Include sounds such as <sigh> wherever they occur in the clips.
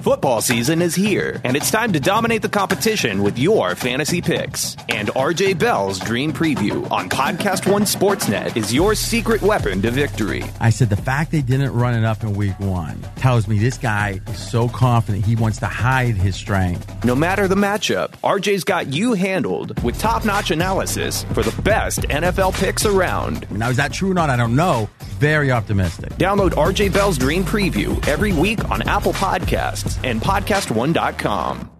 Football season is here, and it's time to dominate the competition with your fantasy picks. And RJ Bell's Dream Preview on Podcast One Sportsnet is your secret weapon to victory. I said the fact they didn't run it up in week one tells me this guy is so confident he wants to hide his strength. No matter the matchup, RJ's got you handled with top notch analysis for the best NFL picks around. Now, is that true or not? I don't know. Very optimistic. Download RJ Bell's Dream Preview every week on Apple Podcasts and podcast1.com.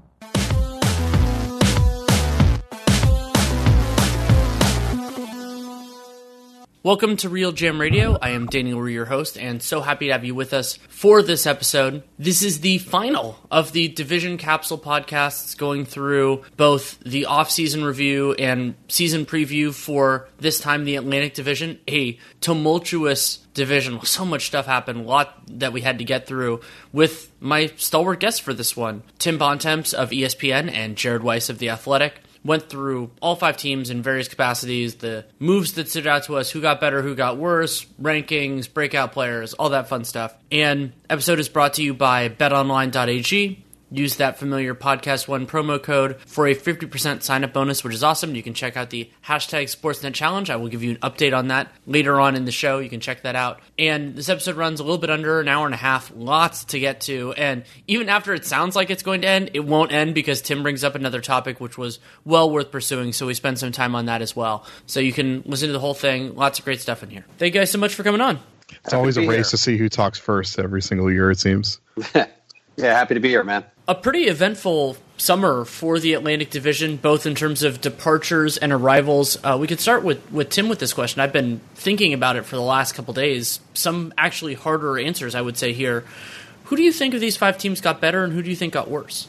Welcome to RealGM Radio. I am Danny Leroux, your host, and so happy to have you with us for this episode. This is the final of the Division Capsule podcasts going through both the off-season review and season preview for this time the Atlantic Division, a tumultuous division. So much stuff happened, a lot that we had to get through with my stalwart guests for this one, Tim Bontemps of ESPN and Jared Weiss of The Athletic went through all five teams in various capacities, the moves that stood out to us, who got better, who got worse, rankings, breakout players, all that fun stuff. And episode is brought to you by betonline.ag. Use that familiar podcast one promo code for a 50% sign up bonus, which is awesome. You can check out the hashtag Sportsnet Challenge. I will give you an update on that later on in the show. You can check that out. And this episode runs a little bit under an hour and a half, lots to get to. And even after it sounds like it's going to end, it won't end because Tim brings up another topic which was well worth pursuing. So we spend some time on that as well. So you can listen to the whole thing. Lots of great stuff in here. Thank you guys so much for coming on. It's always a race here. to see who talks first every single year, it seems. <laughs> Yeah, happy to be here, man. A pretty eventful summer for the Atlantic Division, both in terms of departures and arrivals. Uh, we could start with, with Tim with this question. I've been thinking about it for the last couple days. Some actually harder answers, I would say, here. Who do you think of these five teams got better, and who do you think got worse?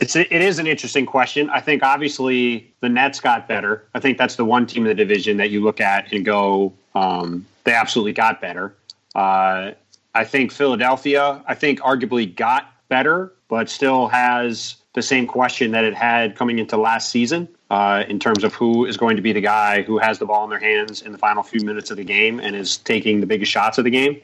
It's it is an interesting question. I think obviously the Nets got better. I think that's the one team in the division that you look at and go, um, they absolutely got better. Uh, I think Philadelphia, I think arguably got better, but still has the same question that it had coming into last season uh, in terms of who is going to be the guy who has the ball in their hands in the final few minutes of the game and is taking the biggest shots of the game.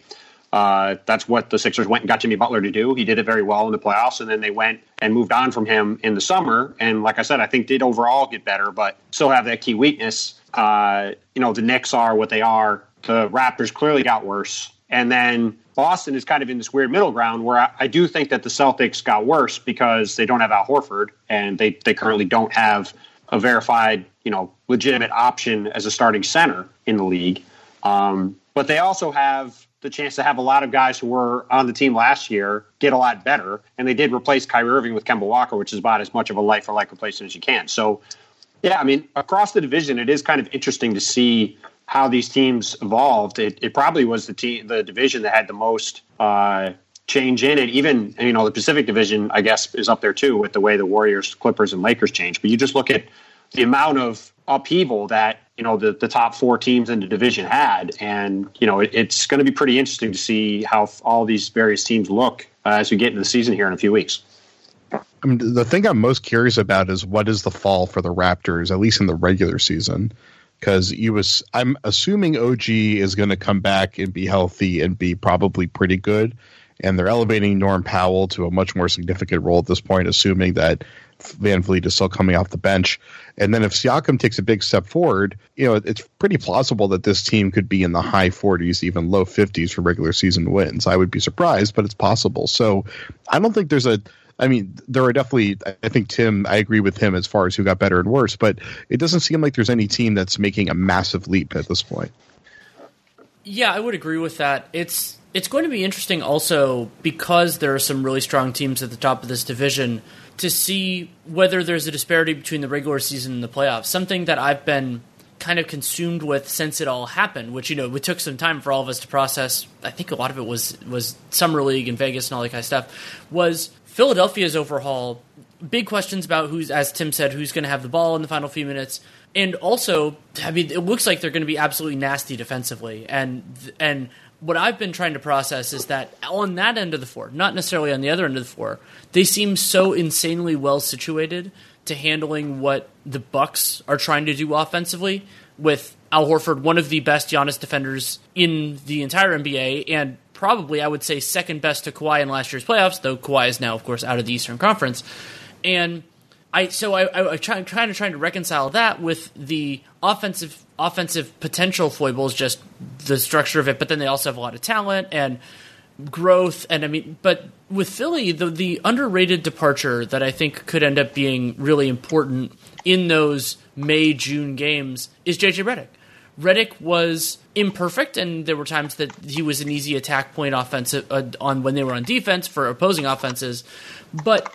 Uh, that's what the Sixers went and got Jimmy Butler to do. He did it very well in the playoffs, and then they went and moved on from him in the summer. And like I said, I think did overall get better, but still have that key weakness. Uh, you know, the Knicks are what they are. The Raptors clearly got worse. And then Boston is kind of in this weird middle ground where I, I, do think that the Celtics got worse because they don't have Al Horford and they, they currently don't have a verified, you know, legitimate option as a starting center in the league. Um, but they also have the chance to have a lot of guys who were on the team last year get a lot better. And they did replace Kyrie Irving with Kemba Walker, which is about as much of a life for life replacement as you can. So, yeah, I mean, across the division, it is kind of interesting to see how these teams evolved, it, it probably was the team, the division that had the most uh, change in it. Even you know the Pacific Division, I guess, is up there too with the way the Warriors, Clippers, and Lakers changed. But you just look at the amount of upheaval that you know the, the top four teams in the division had, and you know it, it's going to be pretty interesting to see how all these various teams look uh, as we get into the season here in a few weeks. I mean, the thing I'm most curious about is what is the fall for the Raptors, at least in the regular season because you was I'm assuming OG is going to come back and be healthy and be probably pretty good, and they're elevating Norm Powell to a much more significant role at this point, assuming that VanVleet is still coming off the bench. And then if Siakam takes a big step forward, you know, it's pretty plausible that this team could be in the high 40s, even low 50s for regular season wins. I would be surprised, but it's possible. So I don't think there's a I mean, there are definitely. I think Tim. I agree with him as far as who got better and worse, but it doesn't seem like there's any team that's making a massive leap at this point. Yeah, I would agree with that. It's it's going to be interesting also because there are some really strong teams at the top of this division to see whether there's a disparity between the regular season and the playoffs. Something that I've been kind of consumed with since it all happened, which you know it took some time for all of us to process. I think a lot of it was was summer league and Vegas and all that kind of stuff. Was Philadelphia's overhaul? Big questions about who's, as Tim said, who's going to have the ball in the final few minutes, and also, I mean, it looks like they're going to be absolutely nasty defensively, and and what I've been trying to process is that on that end of the floor, not necessarily on the other end of the floor, they seem so insanely well situated to handling what the Bucks are trying to do offensively with Al Horford, one of the best Giannis defenders in the entire NBA, and probably I would say second best to Kawhi in last year's playoffs, though Kawhi is now, of course, out of the Eastern Conference. And I so I, I, I try, trying to trying to reconcile that with the offensive offensive potential foibles, just the structure of it. But then they also have a lot of talent and growth, and I mean, but with Philly, the the underrated departure that I think could end up being really important in those May June games is JJ Redick. Redick was imperfect, and there were times that he was an easy attack point offensive uh, on when they were on defense for opposing offenses, but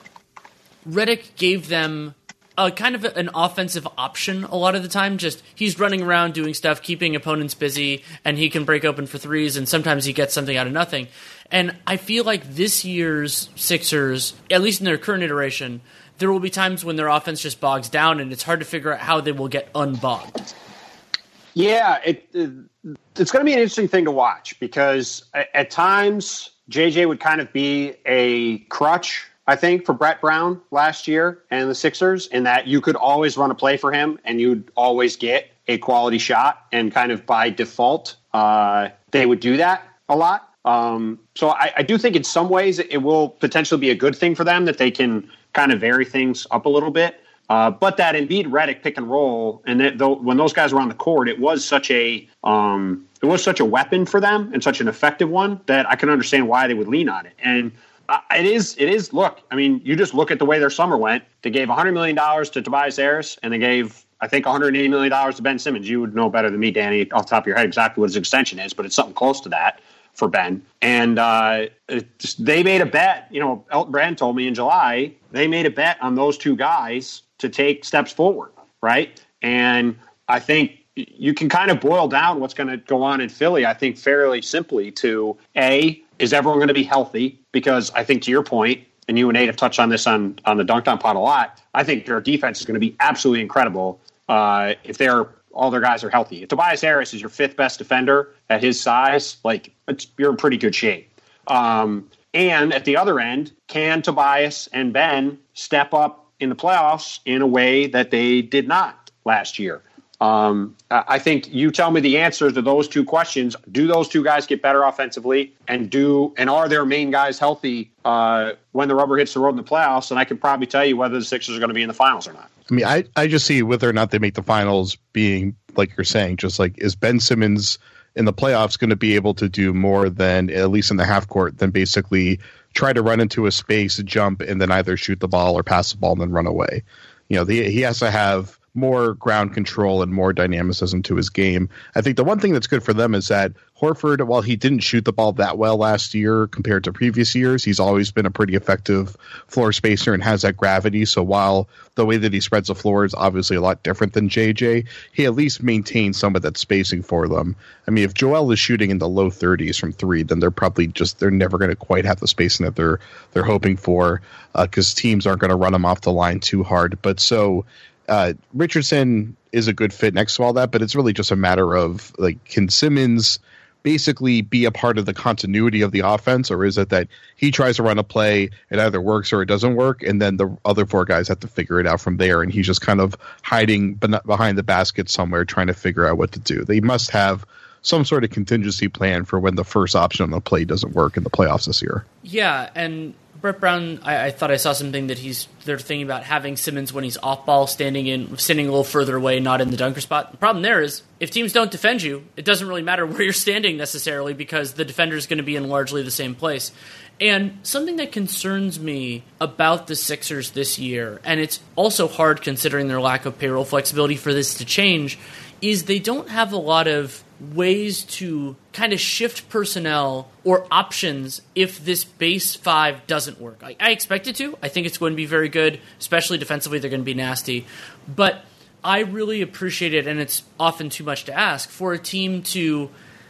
Redick gave them a kind of an offensive option a lot of the time. Just he's running around doing stuff, keeping opponents busy, and he can break open for threes, and sometimes he gets something out of nothing. And I feel like this year's Sixers, at least in their current iteration, there will be times when their offense just bogs down, and it's hard to figure out how they will get unbogged. Yeah, it, it it's going to be an interesting thing to watch because at, at times JJ would kind of be a crutch I think, for Brett Brown last year and the Sixers, in that you could always run a play for him and you'd always get a quality shot. And kind of by default, uh, they would do that a lot. Um, so I, I, do think in some ways it will potentially be a good thing for them that they can kind of vary things up a little bit. Uh, but that Embiid Redick pick and roll, and that, though, when those guys were on the court, it was such a um, it was such a weapon for them and such an effective one that I can understand why they would lean on it. And uh, it is. It is. Look, I mean, you just look at the way their summer went. They gave 100 million dollars to Tobias Harris, and they gave, I think, 180 million dollars to Ben Simmons. You would know better than me, Danny, off top of your head, exactly what his extension is, but it's something close to that for Ben. And uh, they made a bet. You know, Elton Brand told me in July they made a bet on those two guys to take steps forward, right? And I think you can kind of boil down what's going to go on in Philly. I think fairly simply to a is everyone going to be healthy? Because I think to your point, and you and Nate have touched on this on on the Dunc'd On Pod a lot. I think their defense is going to be absolutely incredible uh, if they're all their guys are healthy. If Tobias Harris is your fifth best defender at his size, like you're in pretty good shape. Um, and at the other end, can Tobias and Ben step up in the playoffs in a way that they did not last year? Um, I think you tell me the answers to those two questions. Do those two guys get better offensively, and do and are their main guys healthy uh, when the rubber hits the road in the playoffs? And I can probably tell you whether the Sixers are going to be in the finals or not. I mean, I I just see whether or not they make the finals being like you're saying, just like is Ben Simmons in the playoffs going to be able to do more than at least in the half court than basically try to run into a space, jump, and then either shoot the ball or pass the ball and then run away. You know, the, he has to have more ground control and more dynamicism to his game. I think the one thing that's good for them is that Horford, while he didn't shoot the ball that well last year compared to previous years, he's always been a pretty effective floor spacer and has that gravity. So while the way that he spreads the floor is obviously a lot different than JJ, he at least maintains some of that spacing for them. I mean, if Joel is shooting in the low 30s from three, then they're probably just they're never going to quite have the spacing that they're they're hoping for because uh, teams aren't going to run them off the line too hard. But so uh, Richardson is a good fit next to all that, but it's really just a matter of like, can Simmons basically be a part of the continuity of the offense, or is it that he tries to run a play, it either works or it doesn't work, and then the other four guys have to figure it out from there, and he's just kind of hiding behind the basket somewhere trying to figure out what to do. They must have some sort of contingency plan for when the first option on the play doesn't work in the playoffs this year. Yeah, and Brett Brown, I, I, thought I saw something that he's they're thinking about having Simmons when he's off ball, standing in, standing a little further away, not in the dunker spot. The problem there is if teams don't defend you, it doesn't really matter <laughs> where you're standing necessarily because the defender is going to be in largely the same place. And something that concerns me about the Sixers this year, and it's also hard considering their lack of payroll flexibility for this to change, is they don't have a lot of ways to kind of shift personnel or options if this base five doesn't work. I, I, expect it to. I think it's going to be very good, especially defensively. They're going to be nasty. But I really appreciate it, and it's often too much to ask for a team to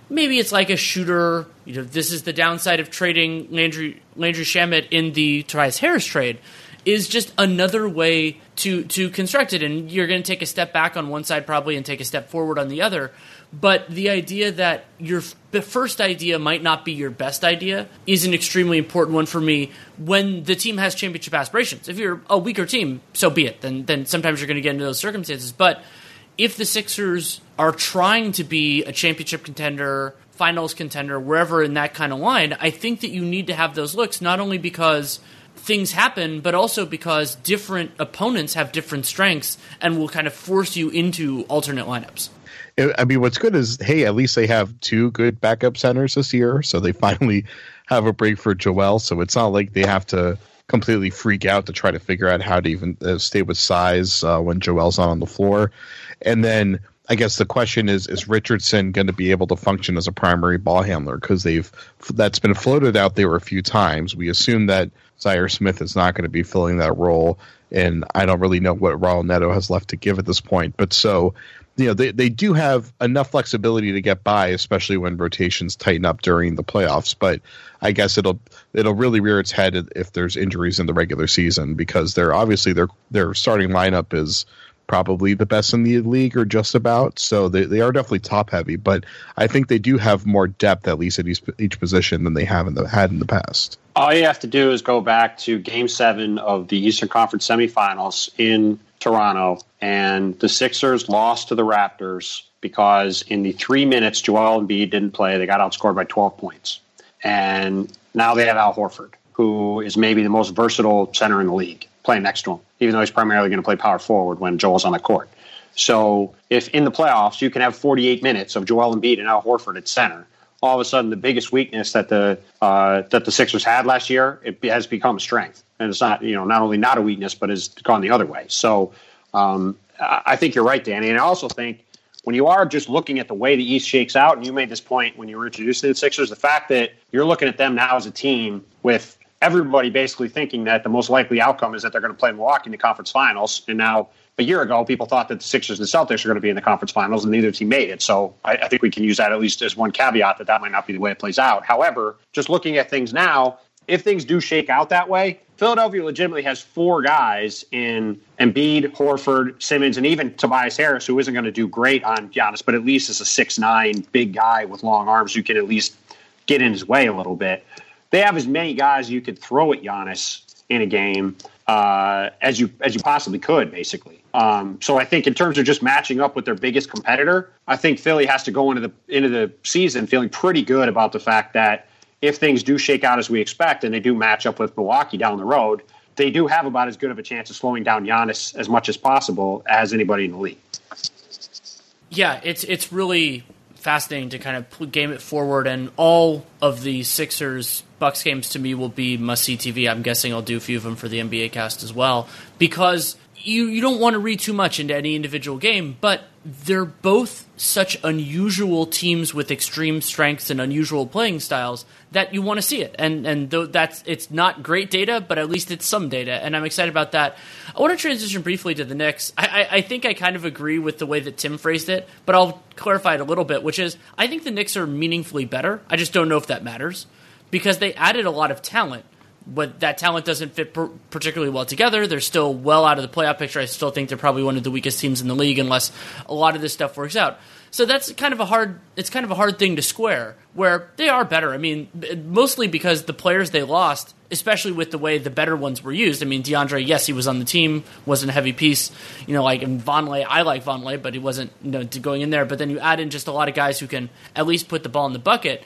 maybe it's like a shooter. You know, this is the downside of trading Landry Landry Shamet in the Tobias Harris trade is just another way to to construct it. And you're going to take a step back on one side probably and take a step forward on the other. But the idea that your the first idea might not be your best idea is an extremely important one for me when the team has championship aspirations. If you're a weaker team so be it. Then then sometimes you're going to get into those circumstances. But if the Sixers are trying to be a championship contender, finals contender, wherever in that kind of line, I think that you need to have those looks, not only because things happen, but also because different opponents have different strengths and will kind of force you into alternate lineups. I mean, what's good is, hey, at least they have two good backup centers this year, so they <laughs> finally have a break for Joel. So it's not like they have to completely freak out to try to figure out how to even uh, stay with size uh, when Joel's not on the floor. And then I guess the question is: Is Richardson going to be able to function as a primary ball handler? Because they've that's been floated out there a few times. We assume that Zhaire Smith is not going to be filling that role, and I don't really know what Raul Neto has left to give at this point. But so, you know, they they do have enough flexibility to get by, especially when rotations tighten up during the playoffs. But I guess it'll it'll really rear its head if there's injuries in the regular season because they're obviously their their starting lineup is probably the best in the league or just about. So they, they are definitely top heavy, but I think they do have more depth at least at each, each position than they have in the had in the past. All you have to do is go back to Game Seven of the Eastern Conference semifinals in Toronto, and the Sixers lost to the Raptors because in the three minutes Joel Embiid didn't play, they got outscored by 12 points, and now they have Al Horford, who is maybe the most versatile center in the league playing next to him, even though he's primarily going to play power forward when Joel's on the court. So if in the playoffs you can have 48 minutes of Joel Embiid and Al Horford at center, all of a sudden the biggest weakness that the uh, that the Sixers had last year it has become a strength, and it's not you know not only not a weakness but has gone the other way. So um, I think you're right, Danny, and I also think when you are just looking at the way the East shakes out, and you made this point when you were introducing the Sixers, the fact that you're looking at them now as a team with everybody basically thinking that the most likely outcome is that they're going to play Milwaukee in the conference finals. And now, a year ago, people thought that the Sixers and the Celtics are going to be in the conference finals, and neither team made it. So I, I think we can use that at least as one caveat that that might not be the way it plays out. However, just looking at things now, if things do shake out that way, Philadelphia legitimately has four guys in Embiid, Horford, Simmons, and even Tobias Harris, who isn't going to do great on Giannis, but at least is a six nine big guy with long arms who can at least get in his way a little bit they have as many guys you could throw at Giannis in a game uh, as you as you possibly could, basically. Um, so I think in terms of just matching up with their biggest competitor, I think Philly has to go into the into the season feeling pretty good about the fact that if things do shake out as we expect and they do match up with Milwaukee down the road, they do have about as good of a chance of slowing down Giannis as much as possible as anybody in the league. Yeah, it's it's really fascinating to kind of game it forward, and all of the Sixers Bucks games to me will be must see TV. I'm guessing I'll do a few of them for the NBA cast as well because you you don't want to read too much into any individual game, but they're both such unusual teams with extreme strengths and unusual playing styles that you want to see it. And and th- that's it's not great data, but at least it's some data, and I'm excited about that. I want to transition briefly to the Knicks. I, I, I think I kind of agree with the way that Tim phrased it, but I'll clarify it a little bit, which is I think the Knicks are meaningfully better. I just don't know if that matters because they added a lot of talent but that talent doesn't fit per- particularly well together. They're still well out of the playoff picture. I still think they're probably one of the weakest teams in the league unless a lot of this stuff works out. So that's kind of a hard. It's kind of a hard thing to square. Where they are better. I mean, mostly because the players they lost, especially with the way the better ones were used. I mean, DeAndre, yes, he was on the team, wasn't a heavy piece. You know, like in Vonleh, I like Vonleh, but he wasn't you know going in there. But then you add in just a lot of guys who can at least put the ball in the bucket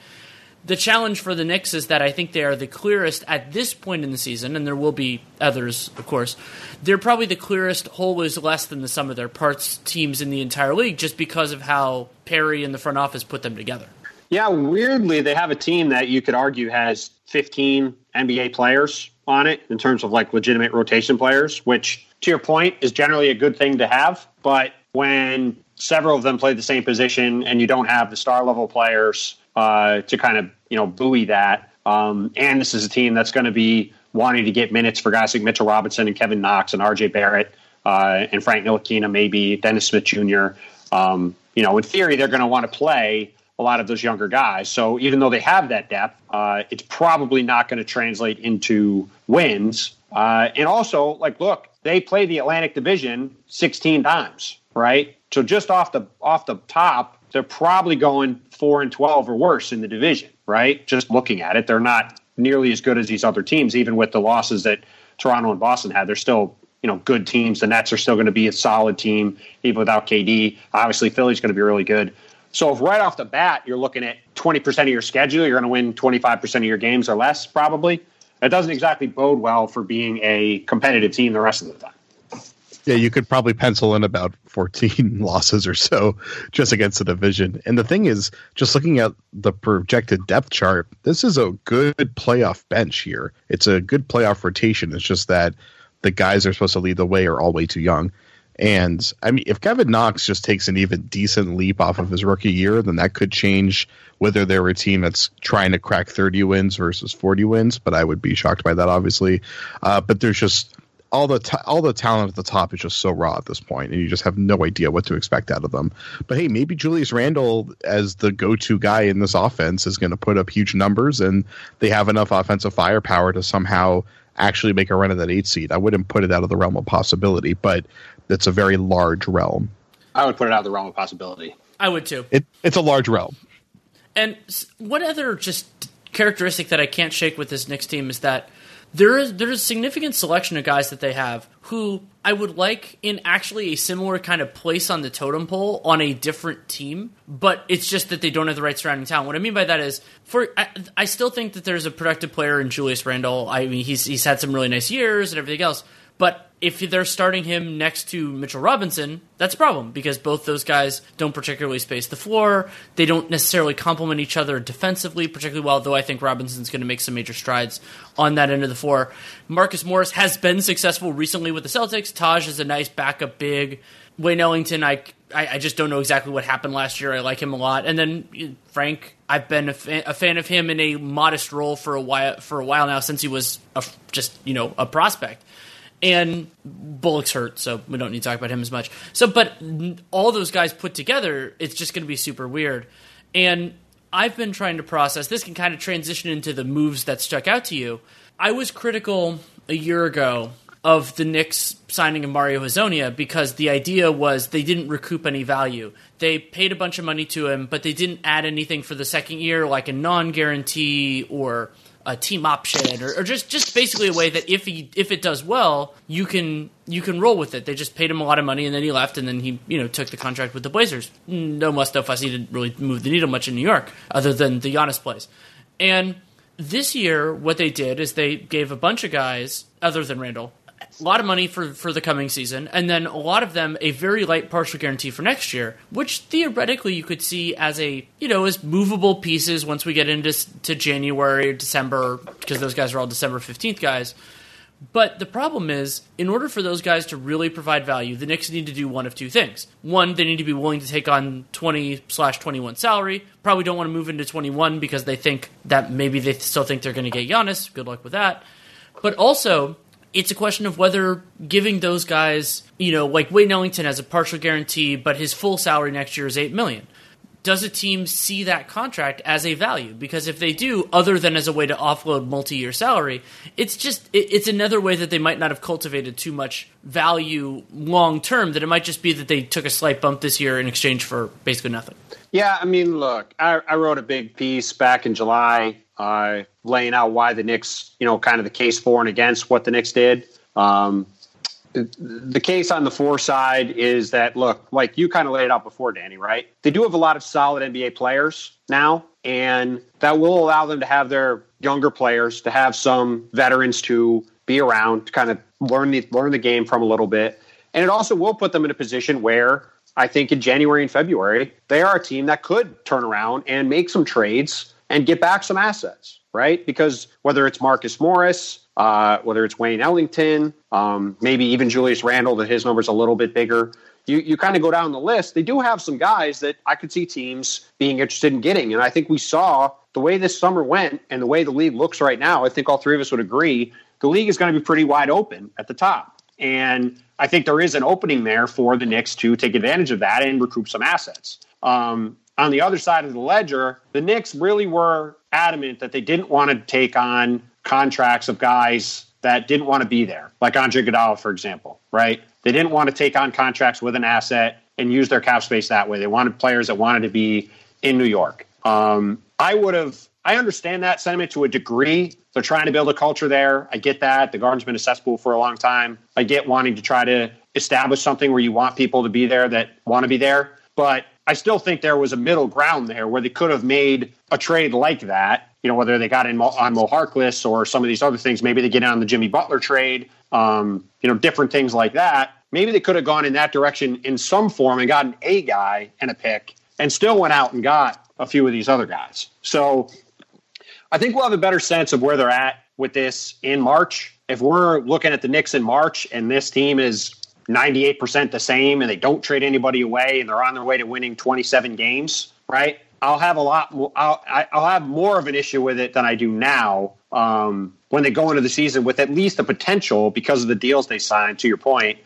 the challenge for the Knicks is that I think they are the clearest at this point in the season, and there will be others, of course. They're probably the clearest whole is less than the sum of their parts teams in the entire league, just because of how Perry and the front office put them together. Yeah, weirdly, they have a team that you could argue has 15 NBA players on it in terms of like legitimate rotation players, which, to your point, is generally a good thing to have. But when several of them play the same position and you don't have the star level players uh, to kind of you know buoy that. Um, and this is a team that's going to be wanting to get minutes for guys like Mitchell Robinson and Kevin Knox and R.J. Barrett uh, and Frank Ntilikina, maybe Dennis Smith Jr. Um, you know, in theory, they're going to want to play a lot of those younger guys. So even though they have that depth, uh, it's probably not going to translate into wins. Uh, and also, like, look, they play the Atlantic Division 16 times, right? So just off the off the top, they're probably going four and twelve or worse in the division, right? Just looking at it, they're not nearly as good as these other teams, even with the losses that Toronto and Boston had. They're still, you know, good teams. The Nets are still going to be a solid team, even without KD. Obviously, Philly's going to be really good. So if right off the bat you're looking at 20% of your schedule, you're going to win 25% of your games or less, probably. That doesn't exactly bode well for being a competitive team the rest of the time. Yeah, you could probably pencil in about 14 <laughs> losses or so just against the division. And the thing is, just looking at the projected depth chart, this is a good playoff bench here. It's a good playoff rotation. It's just that the guys are supposed to lead the way are all way too young. And I mean, if Kevin Knox just takes an even decent leap off of his rookie year, then that could change whether they're a team that's trying to crack 30 wins versus 40 wins. But I would be shocked by that, obviously. Uh, but there's just all the ta- all the talent at the top is just so raw at this point, and you just have no idea what to expect out of them. But hey, maybe Julius Randle as the go-to guy in this offense is going to put up huge numbers, and they have enough offensive firepower to somehow actually make a run at that eight seed. I wouldn't put it out of the realm of possibility, but it's a very large realm. I would put it out of the realm of possibility. I would too. It, it's a large realm. And what other just characteristic that I can't shake with this Knicks team is that there is there's a significant selection of guys that they have who I would like in actually a similar kind of place on the totem pole on a different team, but it's just that they don't have the right surrounding talent. What I mean by that is, for I, I still think that there's a productive player in Julius Randle. I mean, he's he's had some really nice years and everything else, but if they're starting him next to Mitchell Robinson, that's a problem because both those guys don't particularly space the floor. They don't necessarily complement each other defensively particularly well, though I think Robinson's going to make some major strides on that end of the floor. Marcus Morris has been successful recently with the Celtics. Taj is a nice backup big. Wayne Ellington, I, I, I just don't know exactly what happened last year. I like him a lot. And then uh, Frank, I've been a fan, a fan of him in a modest role for a while for a while now since he was a, just you know a prospect and Bullock's hurt, so we don't need to talk about him as much. So, but all those guys put together, it's just going to be super weird. And I've been trying to process. This can kind of transition into the moves that stuck out to you. I was critical a year ago of the Knicks signing of Mario Hezonja because the idea was they didn't recoup any value. They paid a bunch of money to him, but they didn't add anything for the second year, like a non-guarantee or a team option or, or, just just basically a way that if he if it does well, you can you can roll with it. They just paid him a lot of money and then he left and then he you know took the contract with the Blazers. No muss, no fuss. He didn't really move the needle much in New York, other than the Giannis plays. And this year, what they did is they gave a bunch of guys, other than Randle, a lot of money for, for the coming season, and then a lot of them a very light partial guarantee for next year, which theoretically you could see as a you know as movable pieces once we get into to January or December because those guys are all December fifteenth guys. But the problem is, in order for those guys to really provide value, the Knicks need to do one of two things. One, they need to be willing to take on 20 slash 21 salary. Probably don't want to move into 21 because they think that maybe they still think they're going to get Giannis. Good luck with that. But also, it's a question of whether giving those guys, you know, like Wayne Ellington has a partial guarantee, but his full salary next year is eight million. does a team see that contract as a value? Because if they do, other than as a way to offload multi-year salary, it's just it, it's another way that they might not have cultivated too much value long term. That it might just be that they took a slight bump this year in exchange for basically nothing. Yeah, I mean, look, I, I wrote a big piece back in July, uh, laying out why the Knicks, you know, kind of the case for and against what the Knicks did. Um, the case on the four side is that look, like you kind of laid out before, Danny, right? They do have a lot of solid NBA players now, and that will allow them to have their younger players to have some veterans to be around to kind of learn the learn the game from a little bit. And it also will put them in a position where I think in January and February, they are a team that could turn around and make some trades and get back some assets, right? Because whether it's Marcus Morris, uh, whether it's Wayne Ellington, um, maybe even Julius Randle, that his number's a little bit bigger. You, you kind of go down the list. They do have some guys that I could see teams being interested in getting. And I think we saw the way this summer went and the way the league looks right now. I think all three of us would agree the league is going to be pretty wide open at the top. And I think there is an opening there for the Knicks to take advantage of that and recoup some assets. Um, on the other side of the ledger, the Knicks really were adamant that they didn't want to take on contracts of guys that didn't want to be there, like Andre Iguodala, for example, right? They didn't want to take on contracts with an asset and use their cap space that way. They wanted players that wanted to be in New York. Um, I would have, I understand that sentiment to a degree. They're trying to build a culture there. I get that. The Garden's been a cesspool for a long time. I get wanting to try to establish something where you want people to be there that want to be there. But I still think there was a middle ground there where they could have made a trade like that. You know, whether they got in on Mo Harkless or some of these other things. Maybe they get on the Jimmy Butler trade. Um, you know, different things like that. Maybe they could have gone in that direction in some form and gotten a guy and a pick, and still went out and got a few of these other guys. So I think we'll have a better sense of where they're at with this in March. If we're looking at the Knicks in March and this team is 98% the same and they don't trade anybody away and they're on their way to winning 27 games, right? I'll have a lot. I'll, I'll have more of an issue with it than I do now. Um, when they go into the season with at least the potential, because of the deals they signed, to your point,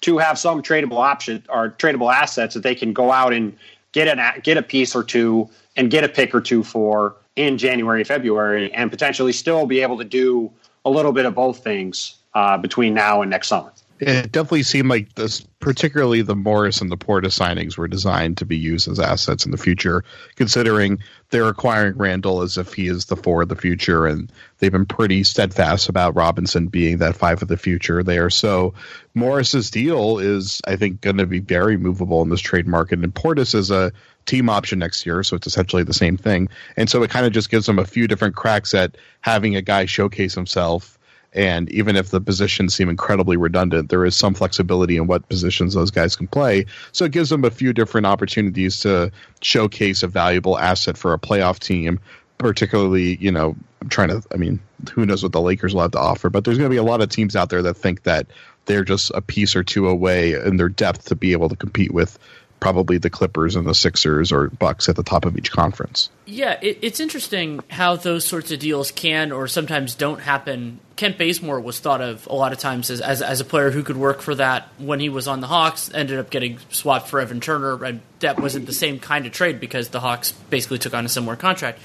to have some tradable option or tradable assets that they can go out and get an get a piece or two and get a pick or two for in January, February, and potentially still be able to do a little bit of both things uh, between now and next summer it definitely seemed like this, particularly the Morris and the Portis signings, were designed to be used as assets in the future. Considering they're acquiring Randle as if he is the four of the future, and they've been pretty steadfast about Robinson being that five of the future there. So Morris's deal is, I think, going to be very movable in this trade market, and Portis is a team option next year, so it's essentially the same thing. And so it kind of just gives them a few different cracks at having a guy showcase himself and even if the positions seem incredibly redundant, there is some flexibility in what positions those guys can play. So it gives them a few different opportunities to showcase a valuable asset for a playoff team. Particularly, you know, I'm trying to, I mean, who knows what the Lakers will have to offer, but there's going to be a lot of teams out there that think that they're just a piece or two away in their depth to be able to compete with probably the Clippers and the Sixers or Bucks at the top of each conference. Yeah, it, it's interesting how those sorts of deals can or sometimes don't happen. Kent Bazemore was thought of a lot of times as, as, as a player who could work for that when he was on the Hawks. Ended up getting swapped for Evan Turner, and that wasn't the same kind of trade because the Hawks basically took on a similar contract.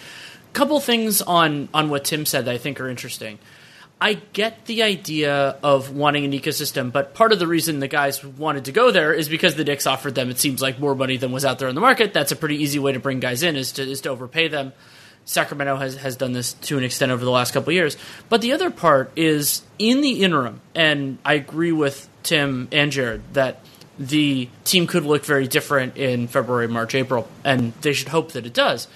Couple things on on what Tim said that I think are interesting. I get the idea of wanting an ecosystem, but part of the reason the guys wanted to go there is because the Knicks offered them, it seems like, more money than was out there in the market. That's a pretty easy way to bring guys in, is to, is to overpay them. Sacramento has, has done this to an extent over the last couple years. But the other part is in the interim, and I agree with Tim and Jared that the team could look very different in February, March, April, and they should hope that it does.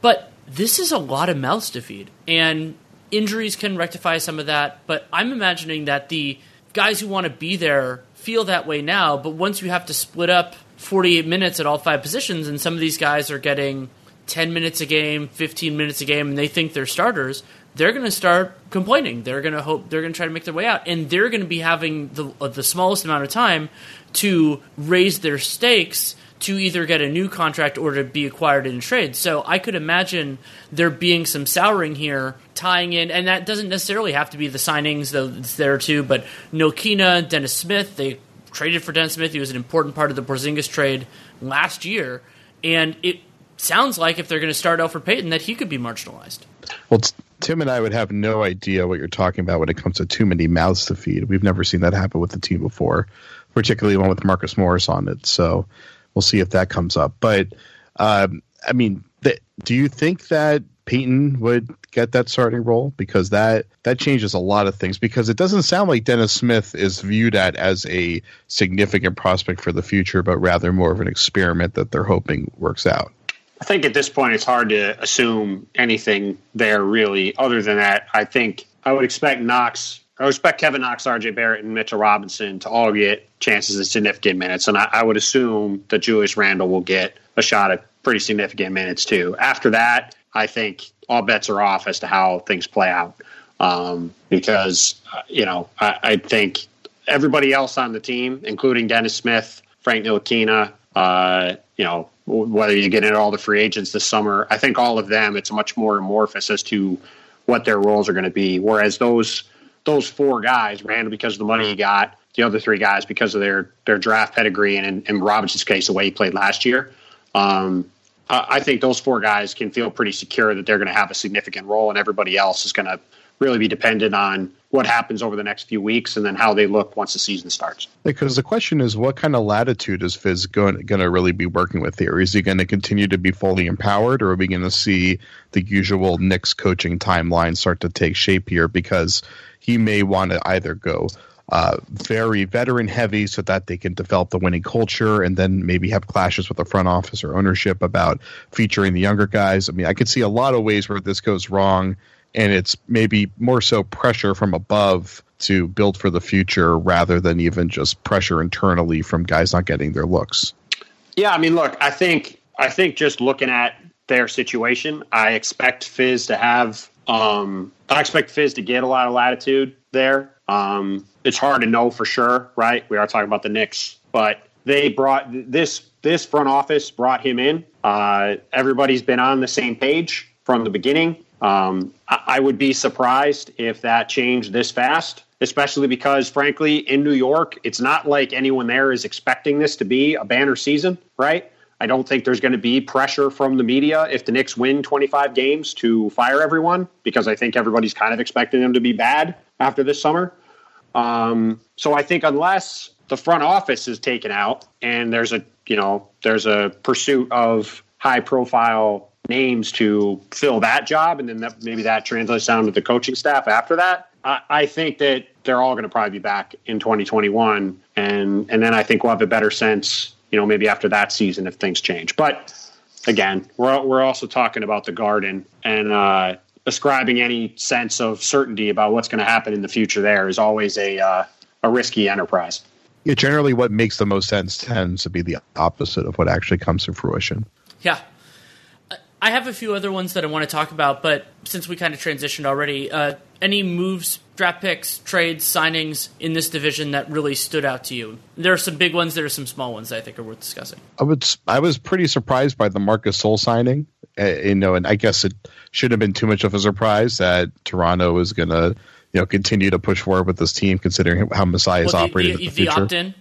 But this is a lot of mouths to feed. And injuries can rectify some of that, but I'm imagining that the guys who want to be there feel that way now, but once you have to split up 48 minutes at all five positions and some of these guys are getting 10 minutes a game, 15 minutes a game and they think they're starters, they're going to start complaining. They're going to hope they're going to try to make their way out and they're going to be having the uh, the smallest amount of time to raise their stakes to either get a new contract or to be acquired in trade. So I could imagine there being some souring here tying in, and that doesn't necessarily have to be the signings, though it's there too, but Ntilikina, Dennis Smith, they traded for Dennis Smith. He was an important part of the Porzingis trade last year, and it sounds like if they're going to start Elfrid Payton, that he could be marginalized. Well, Tim and I would have no idea what you're talking about when it comes to too many mouths to feed. We've never seen that happen with the team before, particularly one with Marcus Morris on it. So we'll see if that comes up. But um, I mean, th- do you think that Payton would get that starting role because that that changes a lot of things because it doesn't sound like Dennis Smith is viewed at as a significant prospect for the future but rather more of an experiment that they're hoping works out. I think at this point it's hard to assume anything there really other than that I think I would expect Knox I expect Kevin Knox, RJ Barrett, and Mitchell Robinson to all get chances at significant minutes. And I, I would assume that Julius Randle will get a shot at pretty significant minutes too. After that, I think all bets are off as to how things play out. Um, because, uh, you know, I, I, think everybody else on the team, including Dennis Smith, Frank Ntilikina, uh, you know, whether you get into all the free agents this summer, I think all of them, it's much more amorphous as to what their roles are going to be. Whereas those those four guys, Randle because of the money he got, the other three guys because of their their draft pedigree, and in, in Robinson's case, the way he played last year. Um, I think those four guys can feel pretty secure that they're going to have a significant role, and everybody else is going to really be dependent on what happens over the next few weeks and then how they look once the season starts. Because the question is, what kind of latitude is Fizz going, going to really be working with here? Is he going to continue to be fully empowered, or are we going to see the usual Knicks coaching timeline start to take shape here? Because he may want to either go uh, very veteran heavy so that they can develop the winning culture and then maybe have clashes with the front office or ownership about featuring the younger guys. I mean, I could see a lot of ways where this goes wrong, and it's maybe more so pressure from above to build for the future rather than even just pressure internally from guys not getting their looks. Yeah, I mean, look, I think I think just looking at their situation, I expect Fizz to have um, I expect Fizz to get a lot of latitude there. Um, it's hard to know for sure, right? We are talking about the Knicks, but they brought this this front office brought him in. Uh, everybody's been on the same page from the beginning. Um, I, I would be surprised if that changed this fast, especially because, frankly, in New York, it's not like anyone there is expecting this to be a banner season, right? I don't think there's going to be pressure from the media if the Knicks win 25 games to fire everyone because I think everybody's kind of expecting them to be bad after this summer. Um, so I think unless the front office is taken out and there's a you know there's a pursuit of high profile names to fill that job, and then that, maybe that translates down to the coaching staff after that. I, I think that they're all going to probably be back in 2021, and and then I think we'll have a better sense, you know, maybe after that season if things change. But again, we're we're also talking about the Garden, and uh, ascribing any sense of certainty about what's going to happen in the future there is always a uh, a risky enterprise. Yeah, generally, what makes the most sense tends to be the opposite of what actually comes to fruition. Yeah. I have a few other ones that I want to talk about, but since we kind of transitioned already, uh, any moves, draft picks, trades, signings in this division that really stood out to you? There are some big ones. There are some small ones that I think are worth discussing. I would. I was pretty surprised by the Marcus Gasol signing. Uh, you know, and I guess it shouldn't have been too much of a surprise that Toronto was going to, you know, continue to push forward with this team, considering how Masai is well, operated the, in the, the opt-in.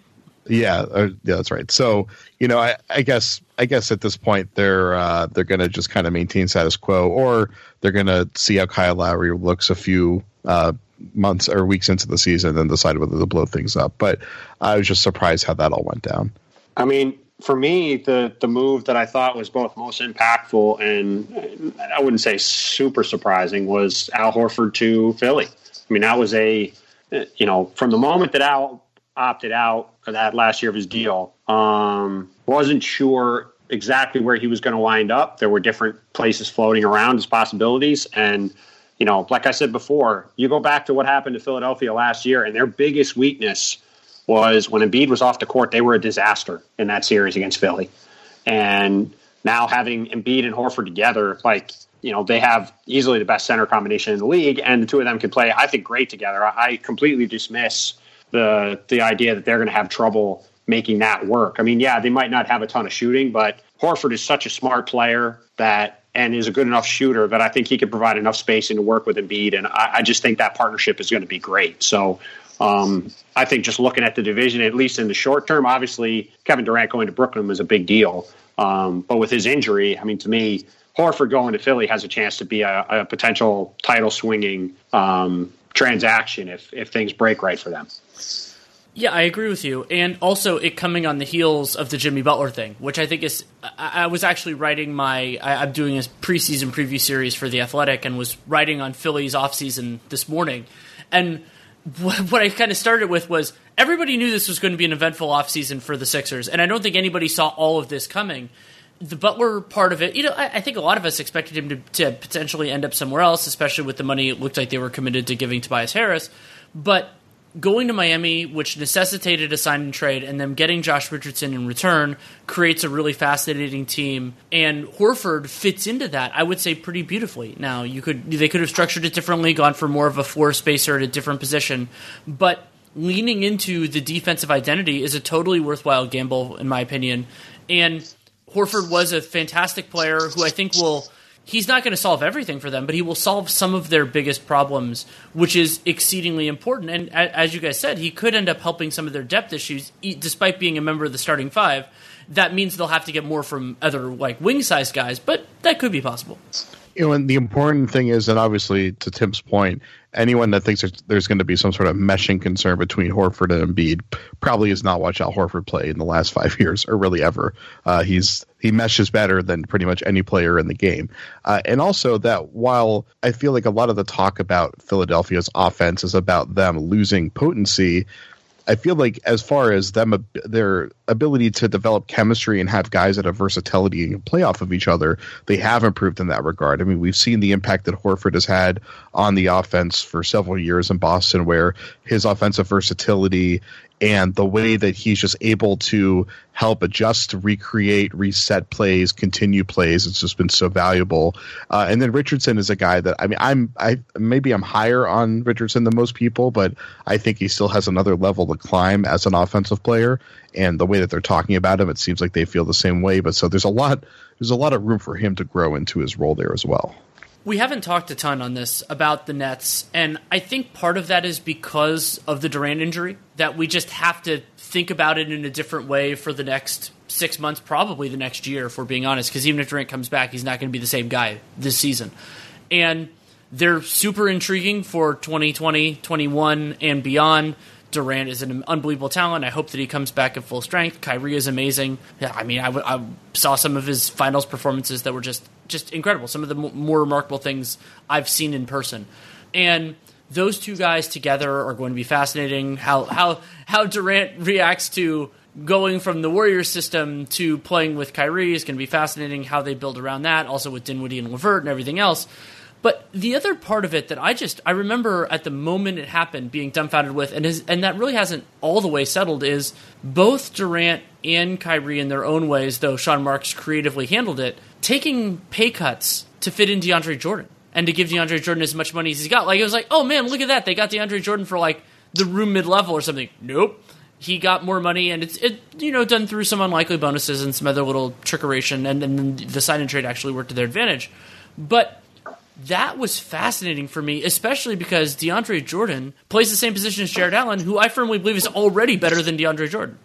Yeah, uh, yeah, that's right. So you know, I, I, guess I guess at this point they're uh, they're going to just kind of maintain status quo, or they're going to see how Kyle Lowry looks a few uh, months or weeks into the season, and then decide whether to blow things up. But I was just surprised how that all went down. I mean, for me, the the move that I thought was both most impactful and I wouldn't say super surprising was Al Horford to Philly. I mean, that was a you know from the moment that Al opted out of that last year of his deal, um, wasn't sure exactly where he was going to wind up. There were different places floating around as possibilities, and you know, like I said before, you go back to what happened to Philadelphia last year, and their biggest weakness was when Embiid was off the court, they were a disaster in that series against Philly. And now having Embiid and Horford together, like, you know, they have easily the best center combination in the league, and the two of them can play, I think, great together. I completely dismiss the the idea that they're going to have trouble making that work. I mean, yeah, they might not have a ton of shooting, but Horford is such a smart player that and is a good enough shooter that I think he could provide enough spacing to work with Embiid, and I, I just think that partnership is going to be great. So um, I think just looking at the division, at least in the short term, obviously Kevin Durant going to Brooklyn was a big deal. Um, but with his injury, I mean, to me, Horford going to Philly has a chance to be a, a potential title swinging um, transaction if if things break right for them. Yeah, I agree with you, and also it coming on the heels of the Jimmy Butler thing, which I think is. I, I was actually writing my. I, am doing a preseason preview series for the Athletic, and was writing on Philly's offseason this morning, and <laughs> what, what I kind of started with was everybody knew this was going to be an eventful offseason for the Sixers, and I don't think anybody saw all of this coming the Butler part of it, you know, I, I, think a lot of us expected him to, to, potentially end up somewhere else, especially with the money it looked like they were committed to giving Tobias Harris. But going to Miami, which necessitated a sign and trade, and then getting Josh Richardson in return creates a really fascinating team. And Horford fits into that, I would say, pretty beautifully. Now, you could they could have structured it differently, gone for more of a floor spacer at a different position, but leaning into the defensive identity is a totally worthwhile gamble, in my opinion. And Horford was a fantastic player who I think will. He's not going to solve everything for them, but he will solve some of their biggest problems, which is exceedingly important. And as you guys said, he could end up helping some of their depth issues, despite being a member of the starting five. That means they'll have to get more from other like wing size guys, but that could be possible you know, and the important thing is, and obviously to Tim's point, anyone that thinks there's, there's going to be some sort of meshing concern between Horford and Embiid probably has not watched Al Horford play in the last <laughs> five years, or really ever. Uh, he's he meshes better than pretty much any player in the game, uh, and also that while I feel like a lot of the talk about Philadelphia's offense is about them losing potency, I feel like as far as them their ability to develop chemistry and have guys that have versatility and play off of each other, they have improved in that regard. I mean, we've seen the impact that Horford has had on the offense for several years in Boston, where his offensive versatility and the way that he's just able to help adjust, recreate, reset plays, continue plays, it's just been so valuable. Uh, and then Richardson is a guy that I mean, I'm I maybe I'm higher on Richardson than most people, but I think he still has another level to climb as an offensive player. And the way that they're talking about him, it seems like they feel the same way. But so there's a lot there's a lot of room for him to grow into his role there as well. We haven't talked a ton on this about the Nets, and I think part of that is because of the Durant injury, that we just have to think about it in a different way for the next six months, probably the next year, if we're being honest, because even if Durant comes back, he's not going to be the same guy this season. And they're super intriguing for 2020, 21, and beyond. Durant is an unbelievable talent. I hope that he comes back at full strength. Kyrie is amazing. I mean, I, w- I saw some of his finals performances that were just just incredible. Some of the m- more remarkable things I've seen in person, and those two guys together are going to be fascinating. How how how Durant reacts to going from the Warriors system to playing with Kyrie is going to be fascinating. How they build around that, also with Dinwiddie and LeVert and everything else. The other part of it that I just I remember at the moment it happened being dumbfounded with, and is, and that really hasn't all the way settled is both Durant and Kyrie in their own ways, though Sean Marks creatively handled it, taking pay cuts to fit in DeAndre Jordan and to give DeAndre Jordan as much money as he's got. Like it was like, oh man, look at that, they got DeAndre Jordan for like the room mid level or something. Nope. He got more money, and it's it you know done through some unlikely bonuses and some other little trickeration, and then the sign and trade actually worked to their advantage. But that was fascinating for me, especially because DeAndre Jordan plays the same position as Jarrett Allen, who I firmly believe is already better than DeAndre Jordan.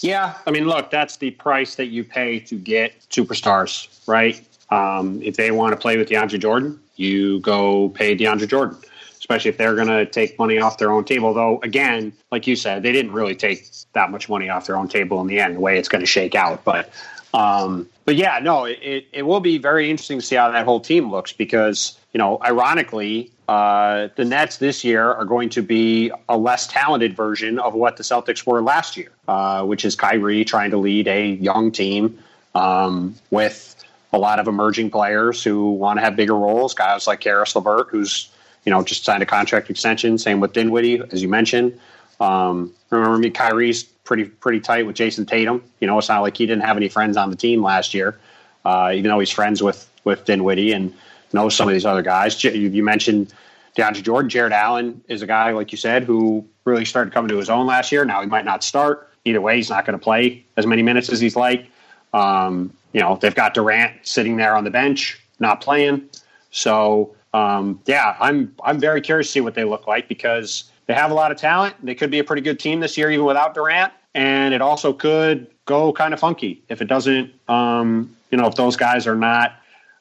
Yeah, I mean, look, that's the price that you pay to get superstars, right? Um, if they want to play with DeAndre Jordan, you go pay DeAndre Jordan, especially if they're going to take money off their own table. Though, again, like you said, they didn't really take that much money off their own table in the end, the way it's going to shake out. But um, but yeah, no, it, it will be very interesting to see how that whole team looks because, you know, ironically, uh, the Nets this year are going to be a less talented version of what the Celtics were last year, uh, which is Kyrie trying to lead a young team um, with a lot of emerging players who want to have bigger roles. Guys like Caris LeVert, who's you know just signed a contract extension. Same with Dinwiddie, as you mentioned. Um, remember me, Kyrie's pretty pretty tight with Jayson Tatum. You know, it's not like he didn't have any friends on the team last year, uh, even though he's friends with with Dinwiddie and knows some of these other guys. You, you mentioned DeAndre Jordan, Jarrett Allen is a guy like you said who really started coming to his own last year. Now he might not start. Either way, he's not going to play as many minutes as he's like. Um, you know, they've got Durant sitting there on the bench, not playing. So um, yeah, I'm I'm very curious to see what they look like because they have a lot of talent. They could be a pretty good team this year, even without Durant. And it also could go kind of funky if it doesn't. Um, you know, if those guys are not,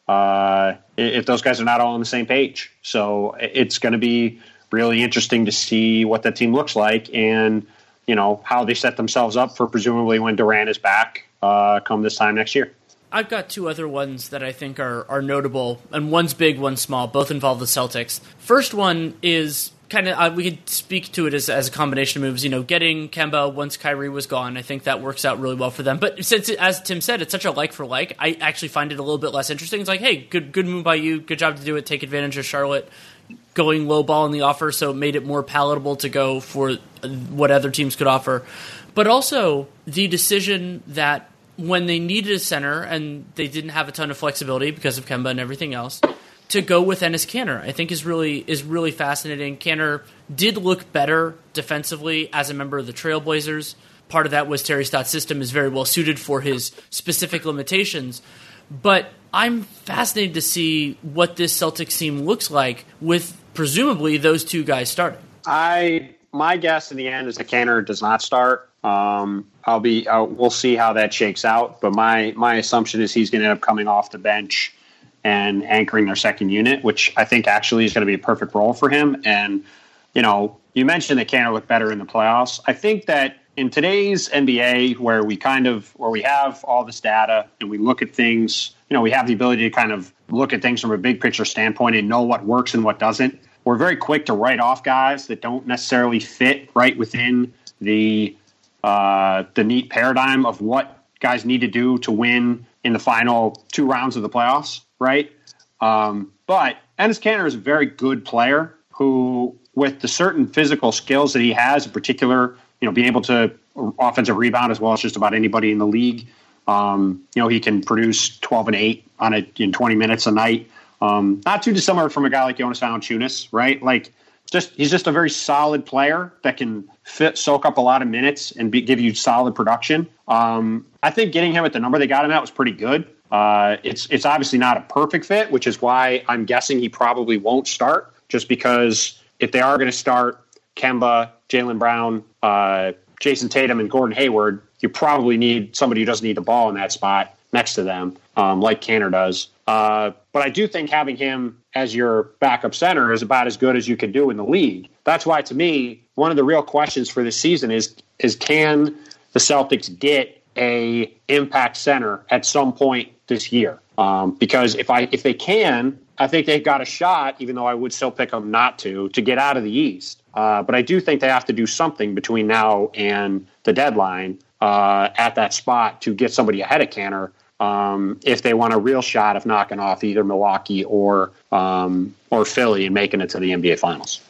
uh, if those guys are not all on the same page. So it's going to be really interesting to see what that team looks like and you know how they set themselves up for presumably when Durant is back uh, come this time next year. I've got two other ones that I think are are notable, and one's big, one's small. Both involve the Celtics. First one is kind of uh, we could speak to it as, as a combination of moves. You know, getting Kemba once Kyrie was gone, I think that works out really well for them. But since, as Tim said, it's such a like for like, I actually find it a little bit less interesting. It's like, hey, good good move by you, good job to do it. Take advantage of Charlotte going low ball in the offer, so it made it more palatable to go for what other teams could offer. But also the decision that when they needed a center and they didn't have a ton of flexibility because of Kemba and everything else to go with Enes Kanter, I think is really is really fascinating. Kanter did look better defensively as a member of the Trailblazers. Part of that was Terry Stotts' system is very well suited for his specific limitations. But I'm fascinated to see what this Celtics team looks like with presumably those two guys starting. I my guess in the end is that Kanter does not start. Um, I'll be I'll, we'll see how that shakes out, but my my assumption is he's going to end up coming off the bench and anchoring their second unit, which I think actually is going to be a perfect role for him. And you know, you mentioned that Kanter looked better in the playoffs. I think that in today's NBA, where we kind of where we have all this data and we look at things, you know, we have the ability to kind of look at things from a big picture standpoint and know what works and what doesn't. We're very quick to write off guys that don't necessarily fit right within the uh, the neat paradigm of what guys need to do to win in the final two rounds of the playoffs right? Um, but Enes Kanter is a very good player who, with the certain physical skills that he has, in particular, you know, being able to offensive rebound as well as just about anybody in the league. Um, you know, he can produce 12 and 8 on it in 20 minutes a night. Um, not too dissimilar from a guy like Jonas Valanciunas, right? Like, just he's just a very solid player that can fit, soak up a lot of minutes and be, give you solid production. Um, I think getting him at the number they got him at was pretty good. Uh, it's it's obviously not a perfect fit, which is why I'm guessing he probably won't start. Just because if they are going to start Kemba, Jaylen Brown, uh, Jayson Tatum, and Gordon Hayward, you probably need somebody who doesn't need the ball in that spot next to them, um, like Kanter does. Uh, but I do think having him as your backup center is about as good as you can do in the league. That's why, to me, one of the real questions for this season is is can the Celtics get a impact center at some point this year. Um, because if I if they can, I think they've got a shot. Even though I would still pick them not to to get out of the East. Uh, but I do think they have to do something between now and the deadline uh, at that spot to get somebody ahead of Kanter um, if they want a real shot of knocking off either Milwaukee or um, or Philly and making it to the NBA Finals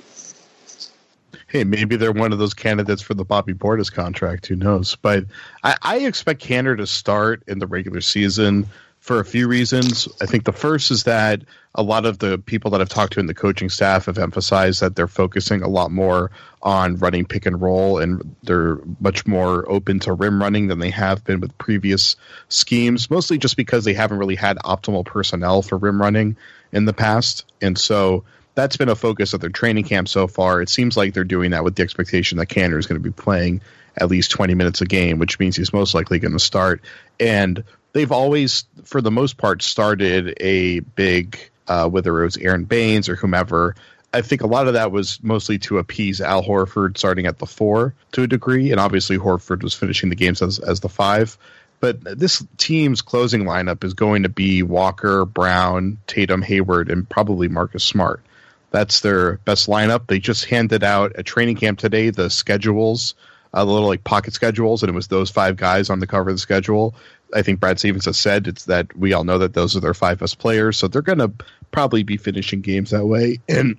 hey, maybe they're one of those candidates for the Bobby Portis contract. Who knows? But I, I expect Kanter to start in the regular season for a few reasons. I think the first is that a lot of the people that I've talked to in the coaching staff have emphasized that they're focusing a lot more on running pick and roll and they're much more open to rim running than they have been with previous schemes, mostly just because they haven't really had optimal personnel for rim running in the past. And so that's been a focus of their training camp so far. It seems like they're doing that with the expectation that Kanter is going to be playing at least 20 minutes a game, which means he's most likely going to start. And they've always, for the most part, started a big, uh, whether it was Aron Baynes or whomever. I think a lot of that was mostly to appease Al Horford starting at the four to a degree. And obviously, Horford was finishing the games as, as the five. But this team's closing lineup is going to be Walker, Brown, Tatum, Hayward, and probably Marcus Smart. That's their best lineup. They just handed out at training camp today the schedules, a uh, little like pocket schedules, and it was those five guys on the cover of the schedule. I think Brad Stevens has said it's that we all know that those are their five best players, so they're going to probably be finishing games that way. <clears throat> And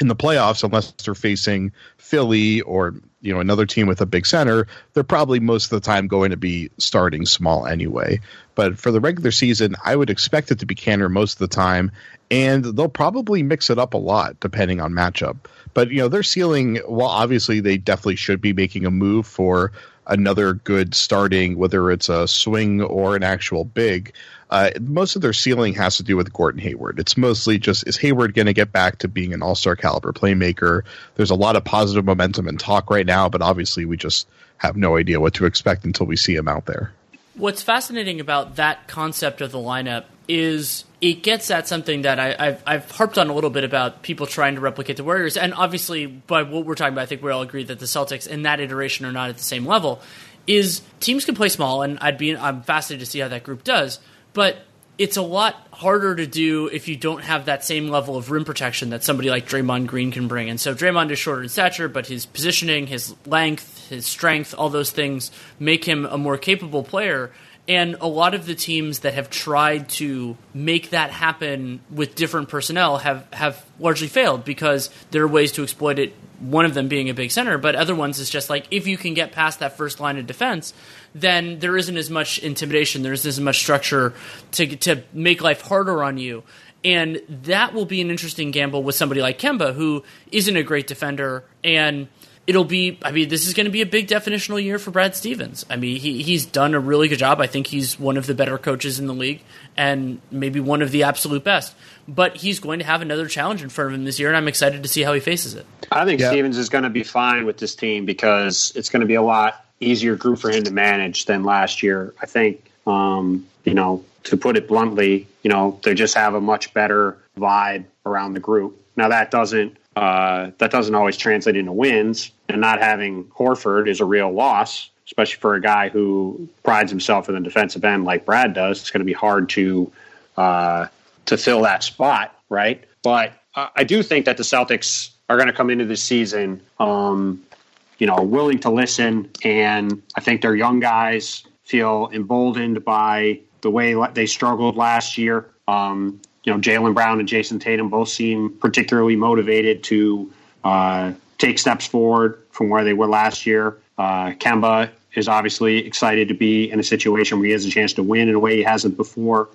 in the playoffs, unless they're facing Philly or you know another team with a big center, they're probably most of the time going to be starting small anyway. But for the regular season, I would expect it to be Kanter most of the time, and they'll probably mix it up a lot depending on matchup. But you know, their ceiling, well, obviously they definitely should be making a move for another good starting, whether it's a swing or an actual big. Uh, most of their ceiling has to do with Gordon Hayward. It's mostly just is Hayward going to get back to being an all star caliber playmaker? There's a lot of positive momentum and talk right now, but obviously we just have no idea what to expect until we see him out there. What's fascinating about that concept of the lineup is it gets at something that I, have I've harped on a little bit about people trying to replicate the Warriors, and obviously by what we're talking about, I think we all agree that the Celtics in that iteration are not at the same level. Is teams can play small, and I'd be I'm fascinated to see how that group does, but it's a lot harder to do if you don't have that same level of rim protection that somebody like Draymond Green can bring. And so Draymond is shorter in stature, but his positioning, his length, his strength, all those things make him a more capable player. And a lot of the teams that have tried to make that happen with different personnel have, have largely failed because there are ways to exploit it. One of them being a big center, but other ones is just like if you can get past that first line of defense, then there isn't as much intimidation, there isn't as much structure to to make life harder on you. And that will be an interesting gamble with somebody like Kemba, who isn't a great defender and it'll be I mean, this is going to be a big definitional year for Brad Stevens. I mean, he he's done a really good job. I think he's one of the better coaches in the league and maybe one of the absolute best. But he's going to have another challenge in front of him this year, and I'm excited to see how he faces it. I think yeah. Stevens is going to be fine with this team because it's going to be a lot easier group for him to manage than last year. I think, um, you know, to put it bluntly, you know, they just have a much better vibe around the group. Now that doesn't uh, that doesn't always translate into wins, and not having Horford is a real loss, especially for a guy who prides himself in the defensive end like Brad does. It's going to be hard to uh, to fill that spot, right? But I do think that the Celtics are going to come into this season, um, you know, willing to listen, and I think their young guys feel emboldened by the way they struggled last year. Um, you know, Jaylen Brown and Jayson Tatum both seem particularly motivated to uh, take steps forward from where they were last year. Uh, Kemba is obviously excited to be in a situation where he has a chance to win in a way he hasn't before.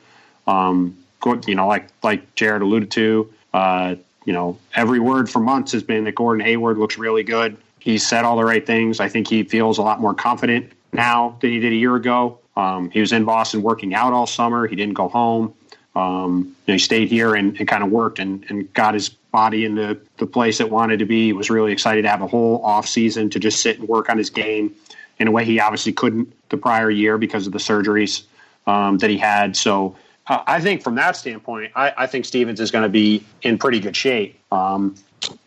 Um, you know, like like Jared alluded to, uh, you know, every word for months has been that Gordon Hayward looks really good. He said all the right things. I think he feels a lot more confident now than he did a year ago. Um, he was in Boston working out all summer. He didn't go home. Um, you know, he stayed here and, and kind of worked and, and got his body into the place it wanted to be. He was really excited to have a whole off season to just sit and work on his game in a way he obviously couldn't the prior year because of the surgeries um, that he had. So uh, I think from that standpoint, I, I think Stevens is going to be in pretty good shape. Um,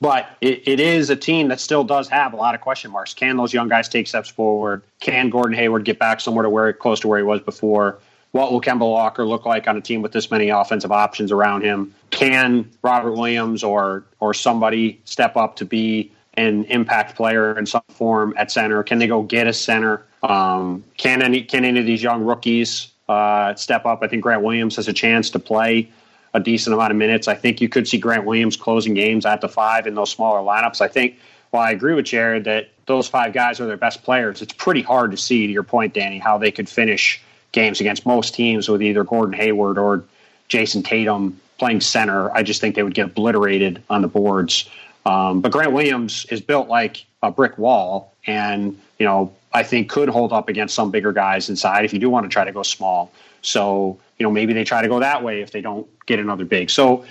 but it, it is a team that still does have a lot of question marks. Can those young guys take steps forward? Can Gordon Hayward get back somewhere to where close to where he was before? What will Kemba Walker look like on a team with this many offensive options around him? Can Robert Williams or or somebody step up to be an impact player in some form at center? Can they go get a center? Um, can any can any of these young rookies uh, step up? I think Grant Williams has a chance to play a decent amount of minutes. I think you could see Grant Williams closing games at the five in those smaller lineups. I think Well, I agree with Jared that those five guys are their best players, it's pretty hard to see, to your point, Danny, how they could finish games against most teams with either Gordon Hayward or Jayson Tatum playing center. I just think they would get obliterated on the boards. Um, but Grant Williams is built like a brick wall, and you know I think could hold up against some bigger guys inside if you do want to try to go small. So you know maybe they try to go that way if they don't get another big. So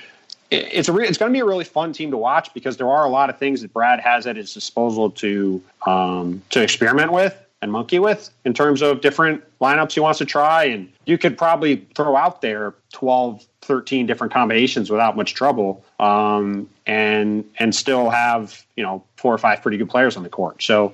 it's a re- it's going to be a really fun team to watch because there are a lot of things that Brad has at his disposal to um, to experiment with and monkey with in terms of different lineups he wants to try. And you could probably throw out there 12, 13 different combinations without much trouble um, and and still have, you know, four or five pretty good players on the court. So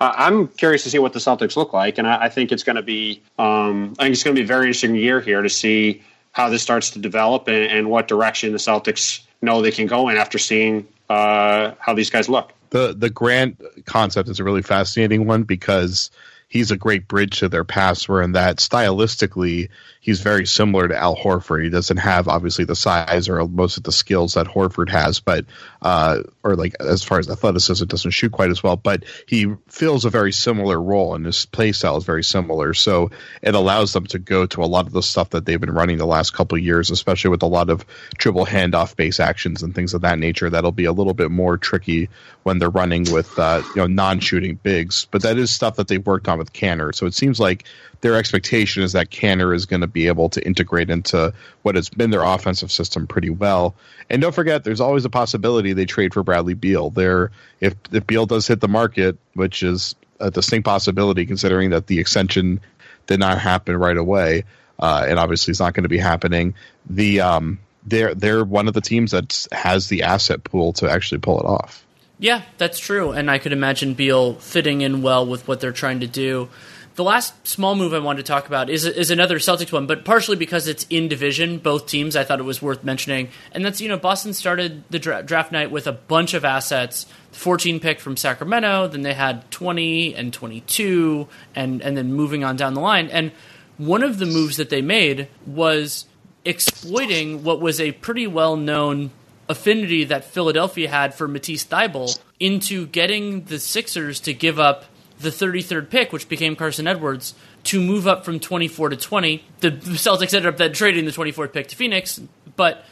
uh, I'm curious to see what the Celtics look like. And I, I think it's going to be, um, I think it's going to be a very interesting year here to see how this starts to develop and, and what direction the Celtics know they can go in after seeing uh, how these guys look the the Grant concept is a really fascinating one because he's a great bridge to their past. Where in that stylistically, he's very similar to Al Horford. He doesn't have obviously the size or most of the skills that Horford has, but uh, or like as far as athleticism, doesn't shoot quite as well. But he fills a very similar role, and his play style is very similar. So it allows them to go to a lot of the stuff that they've been running the last couple years, especially with a lot of triple handoff base actions and things of that nature. That'll be a little bit more tricky when they're running with uh, you know non-shooting bigs, but that is stuff that they've worked on with Kanter. So it seems like their expectation is that Kanter is going to be able to integrate into what has been their offensive system pretty well. And don't forget, there's always a possibility they trade for Bradley Beal. There, if if Beal does hit the market, which is a distinct possibility considering that the extension did not happen right away, uh, and obviously it's not going to be happening. The um, they're they're one of the teams that has the asset pool to actually pull it off. Yeah, that's true, and I could imagine Beal fitting in well with what they're trying to do. The last small move I wanted to talk about is is another Celtics one, but partially because it's in division, both teams. I thought it was worth mentioning, and that's you know Boston started the dra- draft night with a bunch of assets. 14 pick from Sacramento, then they had 20 and 22, and and then moving on down the line. And one of the moves that they made was exploiting what was a pretty well known affinity that Philadelphia had for Matisse Thybulle into getting the Sixers to give up the 33rd pick, which became Carsen Edwards, to move up from 24 to 20. The Celtics ended up then trading the 24th pick to Phoenix, but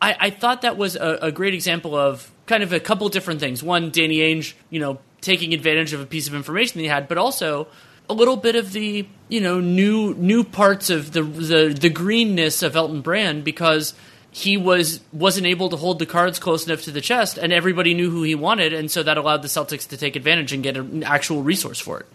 I, I thought that was a, a, great example of kind of a couple different things. One, Danny Ainge, you know, taking advantage of a piece of information he had, but also a little bit of the you know new new parts of the the, the greenness of Elton Brand because he was wasn't able to hold the cards close enough to the chest, and everybody knew who he wanted, and so that allowed the Celtics to take advantage and get an actual resource for it.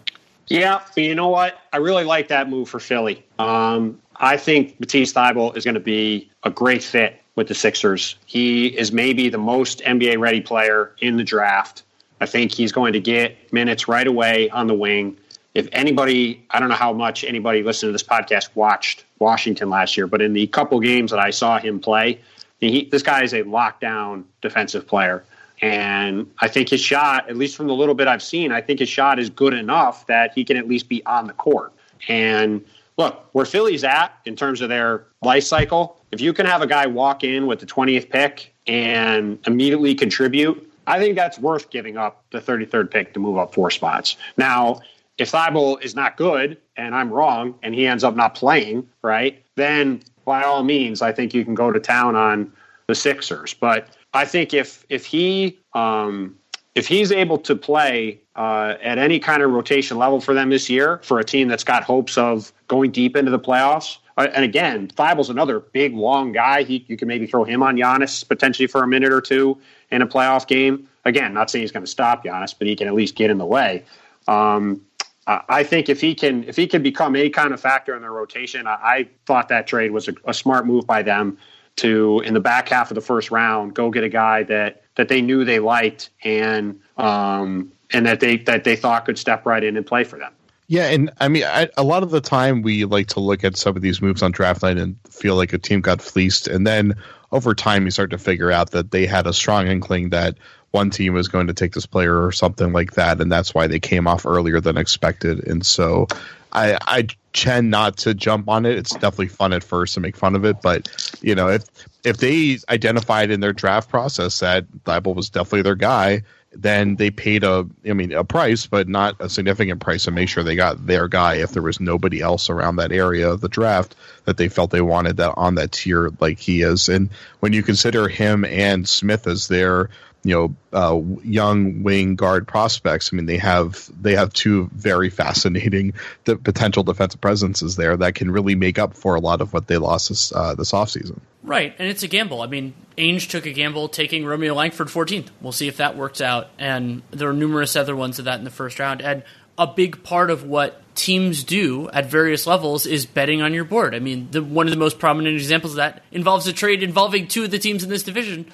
Yeah, but you know what? I really like that move for Philly. Um, I think Matisse Thybulle is going to be a great fit with the Sixers. He is maybe the most NBA ready player in the draft. I think he's going to get minutes right away on the wing. If anybody, I don't know how much anybody listening to this podcast watched Washington last year, but in the couple games that I saw him play, he, this guy is a lockdown defensive player. And I think his shot, at least from the little bit I've seen, I think his shot is good enough that he can at least be on the court. And look, where Philly's at in terms of their life cycle, if you can have a guy walk in with the 20th pick and immediately contribute, I think that's worth giving up the 33rd pick to move up four spots. Now, if Thybulle is not good and I'm wrong and he ends up not playing, right, then by all means, I think you can go to town on the Sixers. But I think if if he um, if he's able to play uh, at any kind of rotation level for them this year, for a team that's got hopes of going deep into the playoffs, uh, and again, Thybulle's another big, long guy. He, you can maybe throw him on Giannis potentially for a minute or two in a playoff game. Again, not saying he's going to stop Giannis, but he can at least get in the way. Um, I think if he can if he can become any kind of factor in their rotation, I, I thought that trade was a, a, smart move by them to in the back half of the first round go get a guy that that they knew they liked and um, and that they that they thought could step right in and play for them. Yeah, and I mean, I, a lot of the time we like to look at some of these moves on draft night and feel like a team got fleeced, and then over time you start to figure out that they had a strong inkling that one team was going to take this player or something like that, and that's why they came off earlier than expected. And so I, I tend not to jump on it. It's definitely fun at first to make fun of it, but you know if if they identified in their draft process that Thybulle was definitely their guy, then they paid a I mean a price, but not a significant price to make sure they got their guy if there was nobody else around that area of the draft that they felt they wanted that on that tier like he is. And when you consider him and Smith as their you know uh, young wing guard prospects. I mean, they have they have two very fascinating <laughs> potential defensive presences there that can really make up for a lot of what they lost this uh, this offseason. Right, and it's a gamble. I mean, Ainge took a gamble taking Romeo Langford 14th. We'll see if that works out. And there are numerous other ones of that in the first round. And a big part of what teams do at various levels is betting on your board. I mean, the, one of the most prominent examples of that involves a trade involving two of the teams in this division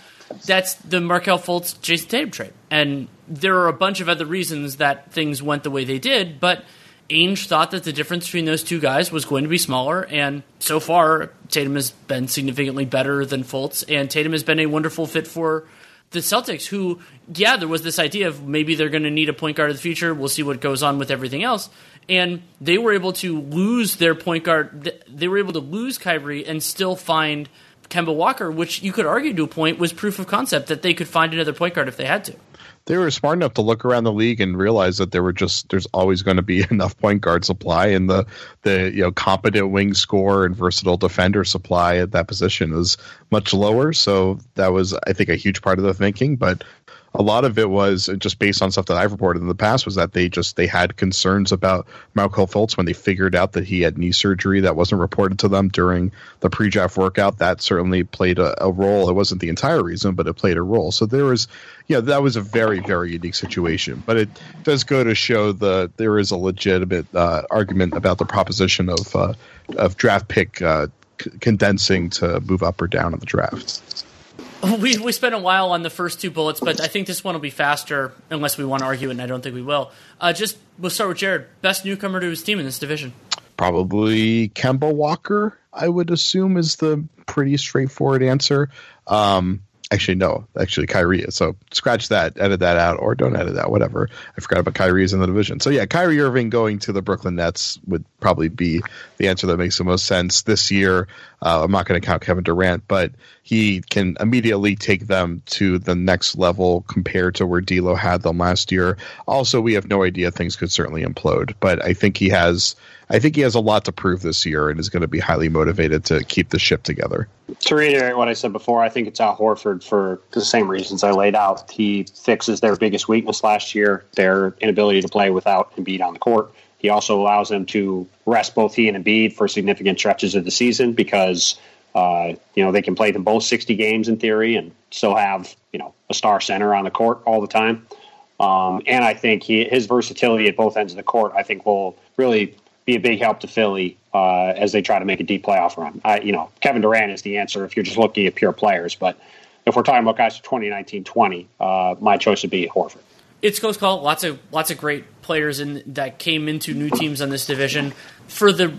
that's the Markelle Fultz Jayson Tatum trade. And there are a bunch of other reasons that things went the way they did, but Ainge thought that the difference between those two guys was going to be smaller, and so far Tatum has been significantly better than Fultz, and Tatum has been a wonderful fit for the Celtics, who, yeah, there was this idea of maybe they're going to need a point guard of the future. We'll see what goes on with everything else. And they were able to lose their point guard. They were able to lose Kyrie and still find – Kemba Walker, which you could argue to a point was proof of concept that they could find another point guard if they had to. They were smart enough to look around the league and realize that there were just there's always going to be <laughs> enough point guard supply, and the the you know competent wing score and versatile defender supply at that position is much lower. So that was I think a huge part of the thinking, but a lot of it was just based on stuff that I've reported in the past was that they just they had concerns about Markelle Fultz when they figured out that he had knee surgery that wasn't reported to them during the pre-draft workout. That certainly played a, a role. It wasn't the entire reason, but it played a role. So there was, know, that was a very very unique situation. But it does go to show that there is a legitimate uh, argument about the proposition of uh, of draft pick uh, condensing to move up or down in the draft. <laughs> We we spent a while on the first two bullets, but I think this one will be faster unless we want to argue and I don't think we will. Uh, just we'll start with Jared. Best newcomer to his team in this division. Probably Kemba Walker, I would assume, is the pretty straightforward answer. Um, Actually, no. Actually, Kyrie is. So scratch that, edit that out, or don't edit that, whatever. I forgot about Kyrie is in the division. So yeah, Kyrie Irving going to the Brooklyn Nets would probably be the answer that makes the most sense this year. Uh, I'm not going to count Kevin Durant, but he can immediately take them to the next level compared to where D'Lo had them last year. Also, we have no idea; things could certainly implode, but I think he has. I think he has a lot to prove this year and is going to be highly motivated to keep the ship together. To reiterate what I said before, I think it's Al Horford for the same reasons I laid out. He fixes their biggest weakness last year, their inability to play without Embiid on the court. He also allows them to rest both he and Embiid for significant stretches of the season because uh, you know they can play them both 60 games in theory and still have you know a star center on the court all the time. Um, and I think he, his versatility at both ends of the court, I think, will really be a big help to Philly uh, as they try to make a deep playoff run. I, you know, Kevin Durant is the answer if you're just looking at pure players. But if we're talking about guys for 2019-20, uh, my choice would be Horford. It's close call. Lots of lots of great players in that came into new teams on this division. For the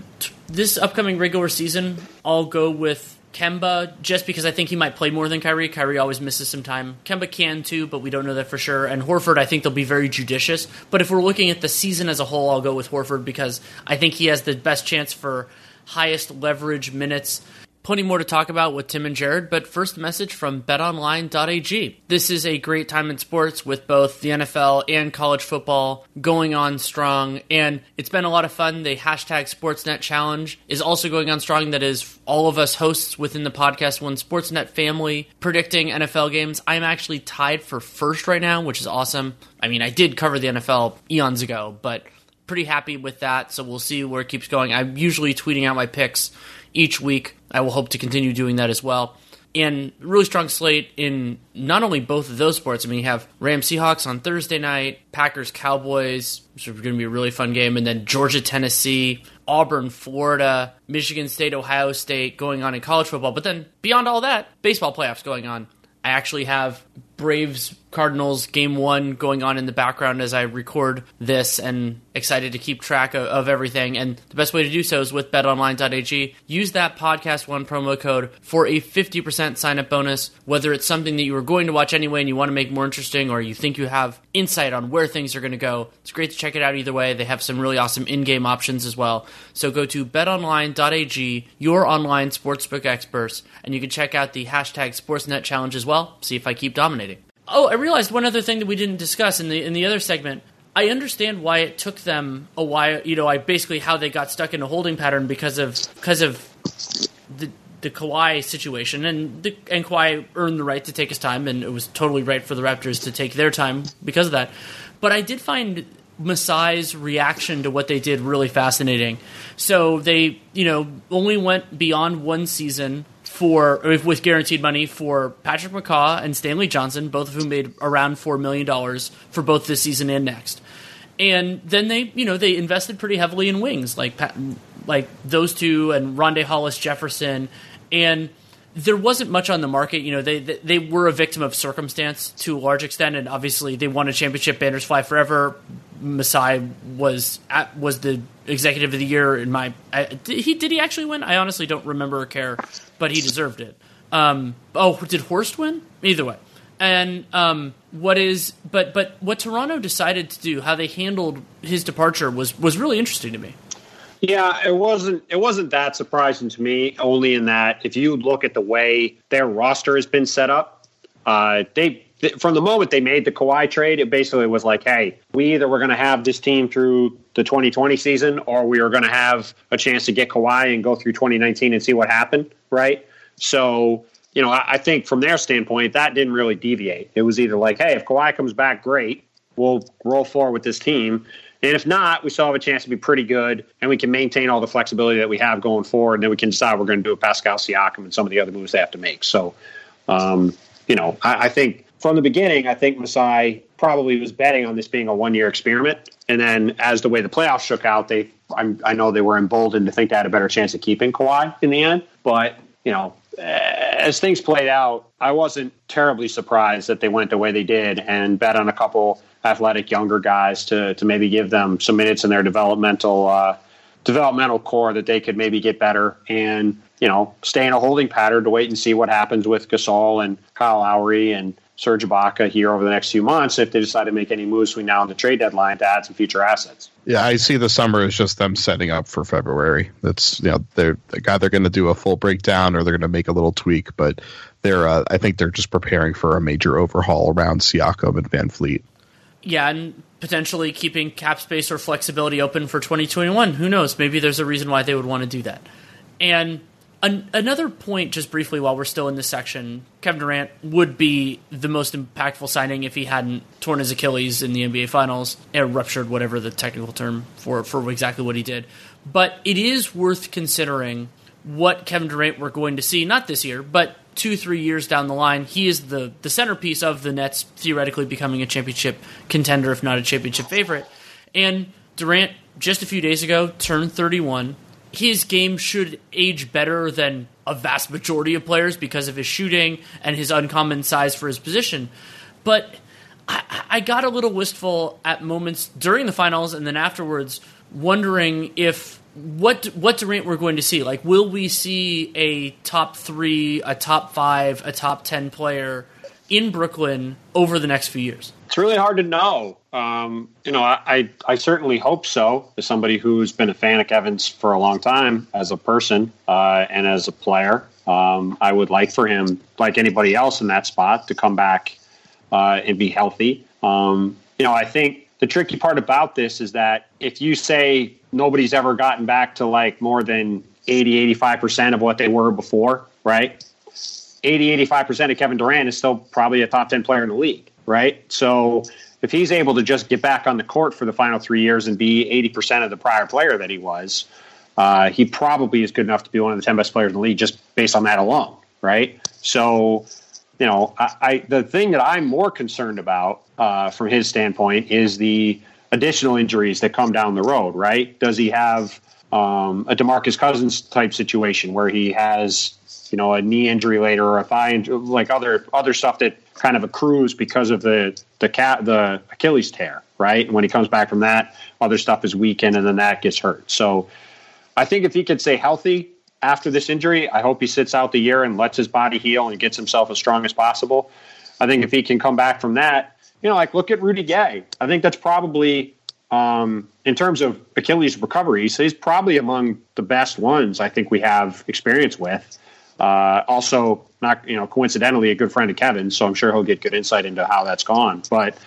this upcoming regular season, I'll go with Kemba, just because I think he might play more than Kyrie. Kyrie always misses some time. Kemba can too, but we don't know that for sure. And Horford, I think they'll be very judicious. But if we're looking at the season as a whole, I'll go with Horford because I think he has the best chance for highest leverage minutes Plenty more to talk about with Tim and Jared, but first message from betonline.ag. This is a great time in sports with both the NFL and college football going on strong, and it's been a lot of fun. The hashtag Sportsnet Challenge is also going on strong. That is all of us hosts within the podcast one Sportsnet family predicting NFL games. I'm actually tied for first right now, which is awesome. I mean, I did cover the NFL eons ago, but pretty happy with that. So we'll see where it keeps going. I'm usually tweeting out my picks each week. I will hope to continue doing that as well. And really strong slate in not only both of those sports. I mean, you have Rams Seahawks on Thursday night, Packers Cowboys, which is going to be a really fun game, and then Georgia Tennessee, Auburn Florida, Michigan State Ohio State going on in college football. But then beyond all that, baseball playoffs going on. I actually have Braves Cardinals game one going on in the background as I record this and excited to keep track of, of, everything. And the best way to do so is with betonline.ag. Use that podcast one promo code for a 50% sign up bonus, whether it's something that you were going to watch anyway and you want to make more interesting or you think you have insight on where things are going to go. It's great to check it out either way. They have some really awesome in game options as well. So go to betonline.ag, your online sportsbook experts, and you can check out the hashtag Sportsnet challenge as well. See if I keep dominating. Oh, I realized one other thing that we didn't discuss in the in the other segment. I understand why it took them a while. You know, I basically how they got stuck in a holding pattern because of because of the the Kawhi situation, and the, and Kawhi earned the right to take his time, and it was totally right for the Raptors to take their time because of that. But I did find Masai's reaction to what they did really fascinating. So they, you know, only went beyond one season for with guaranteed money for Patrick McCaw and Stanley Johnson, both of whom made around four million dollars for both this season and next. And then they, you know, they invested pretty heavily in wings, like like those two and Rondae Hollis Jefferson, and there wasn't much on the market. You know, they, they, they were a victim of circumstance to a large extent, and obviously they won a championship. Banners fly forever. Masai was at, was the executive of the year in my. I, did he did he actually win? I honestly don't remember or care, but he deserved it. Um, oh, did Horst win? Either way. And um, what is but but what Toronto decided to do, how they handled his departure was was really interesting to me. Yeah, it wasn't it wasn't that surprising to me. Only in that if you look at the way their roster has been set up, uh, they from the moment they made the Kawhi trade, it basically was like, hey, we either were going to have this team through the 2020 season, or we were going to have a chance to get Kawhi and go through 2019 and see what happened, right? So you know, I, I think from their standpoint, that didn't really deviate. It was either like, hey, if Kawhi comes back, great, we'll roll forward with this team. And if not, we still have a chance to be pretty good, and we can maintain all the flexibility that we have going forward. And then we can decide we're going to do a Pascal Siakam and some of the other moves they have to make. So, um, you know, I, I, think from the beginning, I think Masai probably was betting on this being a one-year experiment. And then as the way the playoffs shook out, they I'm, i know they were emboldened to think they had a better chance of keeping Kawhi in the end. But you know, as things played out, I wasn't terribly surprised that they went the way they did and bet on a couple athletic younger guys to to maybe give them some minutes in their developmental uh, developmental core that they could maybe get better and you know stay in a holding pattern to wait and see what happens with Gasol and Kyle Lowry and Serge Ibaka here over the next few months if they decide to make any moves between now and the trade deadline to add some future assets. Yeah, I see the summer is just them setting up for February. That's you know they're they're either going to do a full breakdown or they're going to make a little tweak, but they're uh, I think they're just preparing for a major overhaul around Siakam and VanVleet. Yeah, and potentially keeping cap space or flexibility open for 2021. Who knows? Maybe there's a reason why they would want to do that. And an- another point, just briefly, while we're still in this section, Kevin Durant would be the most impactful signing if he hadn't torn his Achilles in the NBA Finals, or ruptured, whatever the technical term for for exactly what he did. But it is worth considering what Kevin Durant we're going to see, not this year, but two, three years down the line, he is the, the centerpiece of the Nets theoretically becoming a championship contender, if not a championship favorite. And Durant, just a few days ago, turned 31. His game should age better than a vast majority of players because of his shooting and his uncommon size for his position. But I, I got a little wistful at moments during the finals and then afterwards, wondering if what what Durant we're going to see. Like, will we see a top three, a top five, a top ten player in Brooklyn over the next few years? It's really hard to know. Um, you know, I, I, I certainly hope so. As somebody who's been a fan of Kevin's for a long time, as a person uh, and as a player, um, I would like for him, like anybody else in that spot, to come back uh, and be healthy. Um, you know, I think the tricky part about this is that if you say nobody's ever gotten back to like more than 80, 85% of what they were before, right? 80, 85% of Kevin Durant is still probably a top 10 player in the league, right? So if he's able to just get back on the court for the final three years and be 80% of the prior player that he was, uh, he probably is good enough to be one of the 10 best players in the league just based on that alone, right? So, you know, I, I the thing that I'm more concerned about uh, from his standpoint is the additional injuries that come down the road, right? Does he have um, a Demarcus Cousins type situation where he has, you know, a knee injury later or a thigh injury, like other other stuff that kind of accrues because of the the cat the Achilles tear, right? And when he comes back from that, other stuff is weakened and then that gets hurt. So I think if he could stay healthy after this injury, I hope he sits out the year and lets his body heal and gets himself as strong as possible. I think if he can come back from that you know, like look at Rudy Gay. I think that's probably um, in terms of Achilles recovery, so he's probably among the best ones I think we have experience with. Uh, also, not you know, coincidentally, a good friend of Kevin, so I'm sure he'll get good insight into how that's gone. But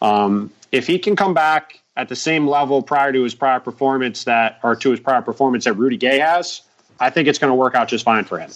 um, if he can come back at the same level prior to his prior performance that, or to his prior performance that Rudy Gay has, I think it's going to work out just fine for him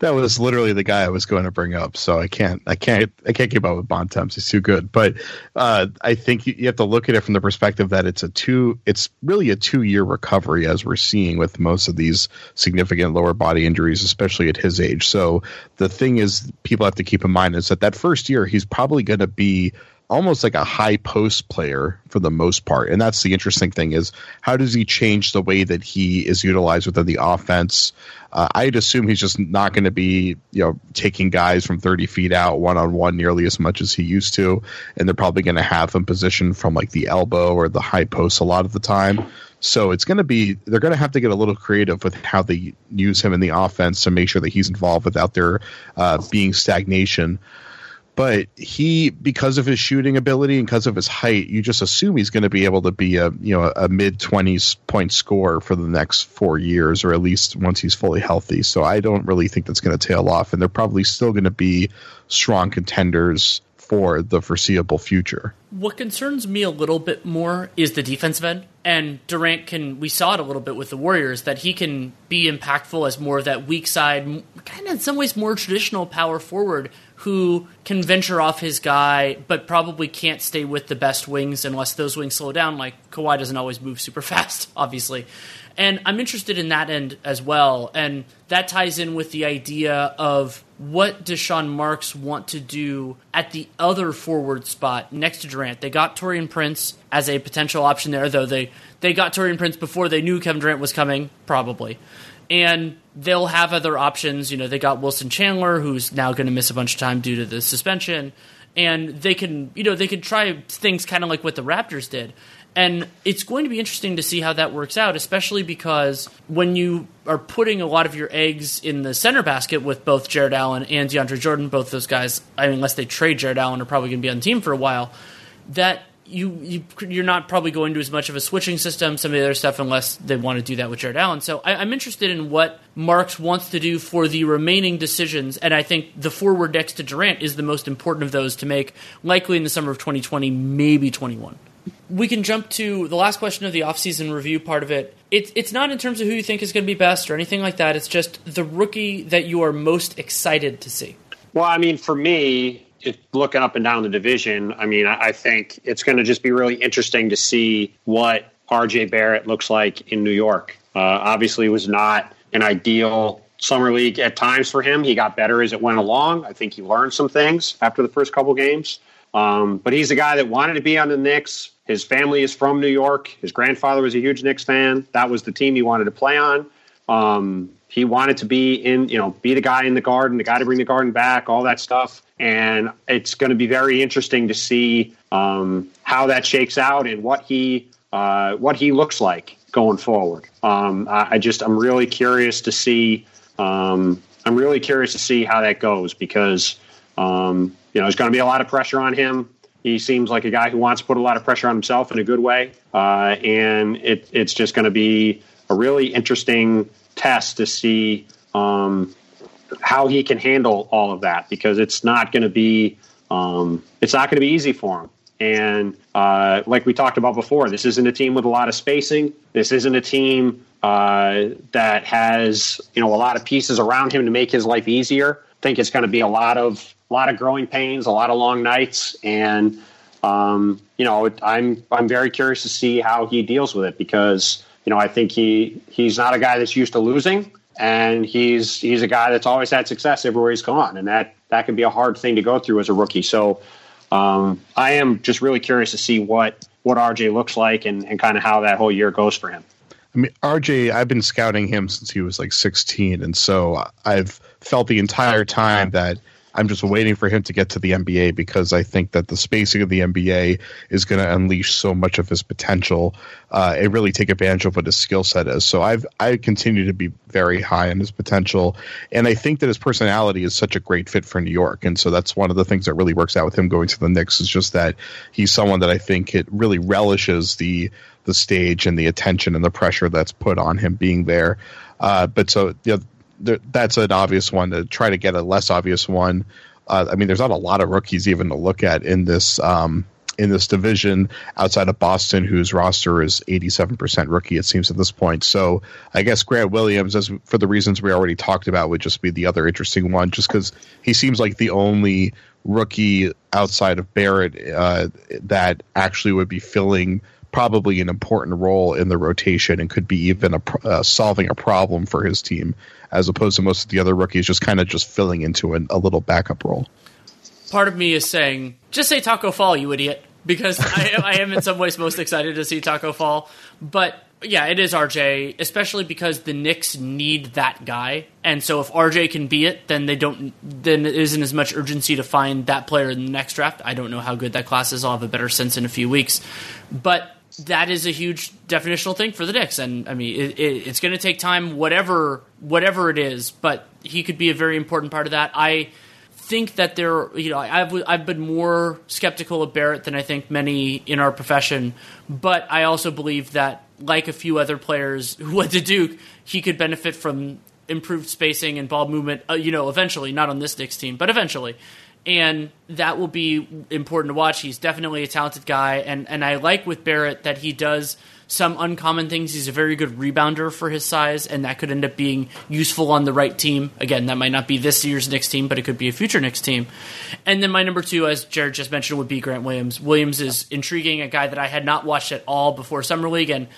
that was literally the guy I was going to bring up. So I can't, I can't, I can't keep up with Bontemps. He's too good. But uh, I think you, you, have to look at it from the perspective that it's a two, it's really a two year recovery as we're seeing with most of these significant lower body injuries, especially at his age. So the thing is, people have to keep in mind is that that first year he's probably going to be almost like a high post player for the most part. And that's the interesting thing is how does he change the way that he is utilized within the offense? Uh, I'd assume he's just not going to be, you know, taking guys from 30 feet out one on one nearly as much as he used to. And they're probably going to have him positioned from like the elbow or the high post a lot of the time. So it's going to be, they're going to have to get a little creative with how they use him in the offense to make sure that he's involved without there uh, being stagnation but he because of his shooting ability and because of his height you just assume he's going to be able to be a you know a mid 20s point scorer for the next four years or at least once he's fully healthy. So i don't really think that's going to tail off and they're probably still going to be strong contenders for the foreseeable future. What concerns me a little bit more is the defensive end And Durant can, we saw it a little bit with the Warriors, that he can be impactful as more of that weak side, kind of in some ways more traditional power forward who can venture off his guy, but probably can't stay with the best wings unless those wings slow down. Like Kawhi doesn't always move super <laughs> fast, obviously. And I'm interested in that end as well. And that ties in with the idea of what does Sean Marks want to do at the other forward spot next to Durant. They got Taurean Prince as a potential option there, though they, they got Taurean Prince before they knew Kevin Durant was coming, probably. And they'll have other options. You know, they got Wilson Chandler, who's now going to miss a bunch of time due to the suspension. And they can, you know, they can try things kind of like what the Raptors did. And it's going to be interesting to see how that works out, especially because when you are putting a lot of your eggs in the center basket with both Jarrett Allen and DeAndre Jordan, both those guys, I mean, unless they trade Jarrett Allen, are probably going to be on the team for a while. That you, you you're not probably going to as much of a switching system, some of the other stuff, unless they want to do that with Jarrett Allen. So I, am interested in what Marks wants to do for the remaining decisions, and I think the forward next to Durant is the most important of those to make, likely in the summer of 2020, maybe 21 we can jump to the last question of the offseason review part of it. It's it's not in terms of who you think is going to be best or anything like that. It's just the rookie that you are most excited to see. Well, I mean, for me, if looking up and down the division, I mean, I, I think it's going to just be really interesting to see what RJ Barrett looks like in New York. Uh, obviously, it was not an ideal summer league at times for him. He got better as it went along. I think he learned some things after the first couple games. Um, but he's a guy that wanted to be on the Knicks his family is from New York. His grandfather was a huge Knicks fan. That was the team he wanted to play on. Um, he wanted to be in, you know, be the guy in the garden, the guy to bring the garden back, all that stuff. And it's going to be very interesting to see um, how that shakes out and what he uh, what he looks like going forward. Um, I, I, just I'm really curious to see. Um, I'm really curious to see how that goes because um, you know there's going to be a lot of pressure on him. He seems like a guy who wants to put a lot of pressure on himself in a good way, uh, and it, it's just going to be a really interesting test to see um, how he can handle all of that because it's not going to be um, it's not going to be easy for him. And uh, like we talked about before, this isn't a team with a lot of spacing. This isn't a team uh, that has you know a lot of pieces around him to make his life easier. I think it's going to be a lot of a lot of growing pains, a lot of long nights, and um, you know, I'm I'm very curious to see how he deals with it because you know I think he he's not a guy that's used to losing, and he's he's a guy that's always had success everywhere he's gone, and that that can be a hard thing to go through as a rookie. So um, I am just really curious to see what what RJ looks like and, and kind of how that whole year goes for him. I mean, RJ, I've been scouting him since he was like 16, and so I've felt the entire time that I'm just waiting for him to get to the NBA because I think that the spacing of the NBA is going to unleash so much of his potential uh, and really take advantage of what his skill set is. So I've I continue to be very high on his potential, and I think that his personality is such a great fit for New York, and so that's one of the things that really works out with him going to the Knicks is just that he's someone that I think it really relishes the the stage and the attention and the pressure that's put on him being there. Uh, but so you know, there, that's an obvious one. To try to get a less obvious one, uh, I mean, there's not a lot of rookies even to look at in this um, in this division outside of Boston, whose roster is 87% rookie. It seems at this point. So I guess Grant Williams, as for the reasons we already talked about, would just be the other interesting one, just because he seems like the only rookie outside of Barrett uh, that actually would be filling probably an important role in the rotation and could be even a, uh, solving a problem for his team as opposed to most of the other rookies just kind of just filling into an, a little backup role. Part of me is saying, just say Taco Fall, you idiot, because I, I am in some ways most excited to see Taco Fall. But yeah, it is RJ, especially because the Knicks need that guy. And so if RJ can be it, then they don't then it isn't as much urgency to find that player in the next draft. I don't know how good that class is. I'll have a better sense in a few weeks. But that is a huge definitional thing for the Knicks, and I mean it, it, it's going to take time, whatever whatever it is. But he could be a very important part of that. I think that there, you know, I've I've been more skeptical of Barrett than I think many in our profession, but I also believe that, like a few other players <laughs> who went to Duke, he could benefit from improved spacing and ball movement. Uh, you know, eventually, not on this Knicks team, but eventually. And that will be important to watch. He's definitely a talented guy, and and I like with Barrett that he does some uncommon things. He's a very good rebounder for his size, and that could end up being useful on the right team. Again, that might not be this year's Knicks team, but it could be a future Knicks team. And then my number two, as Jared just mentioned, would be Grant Williams. Williams is intriguing, a guy that I had not watched at all before Summer League, and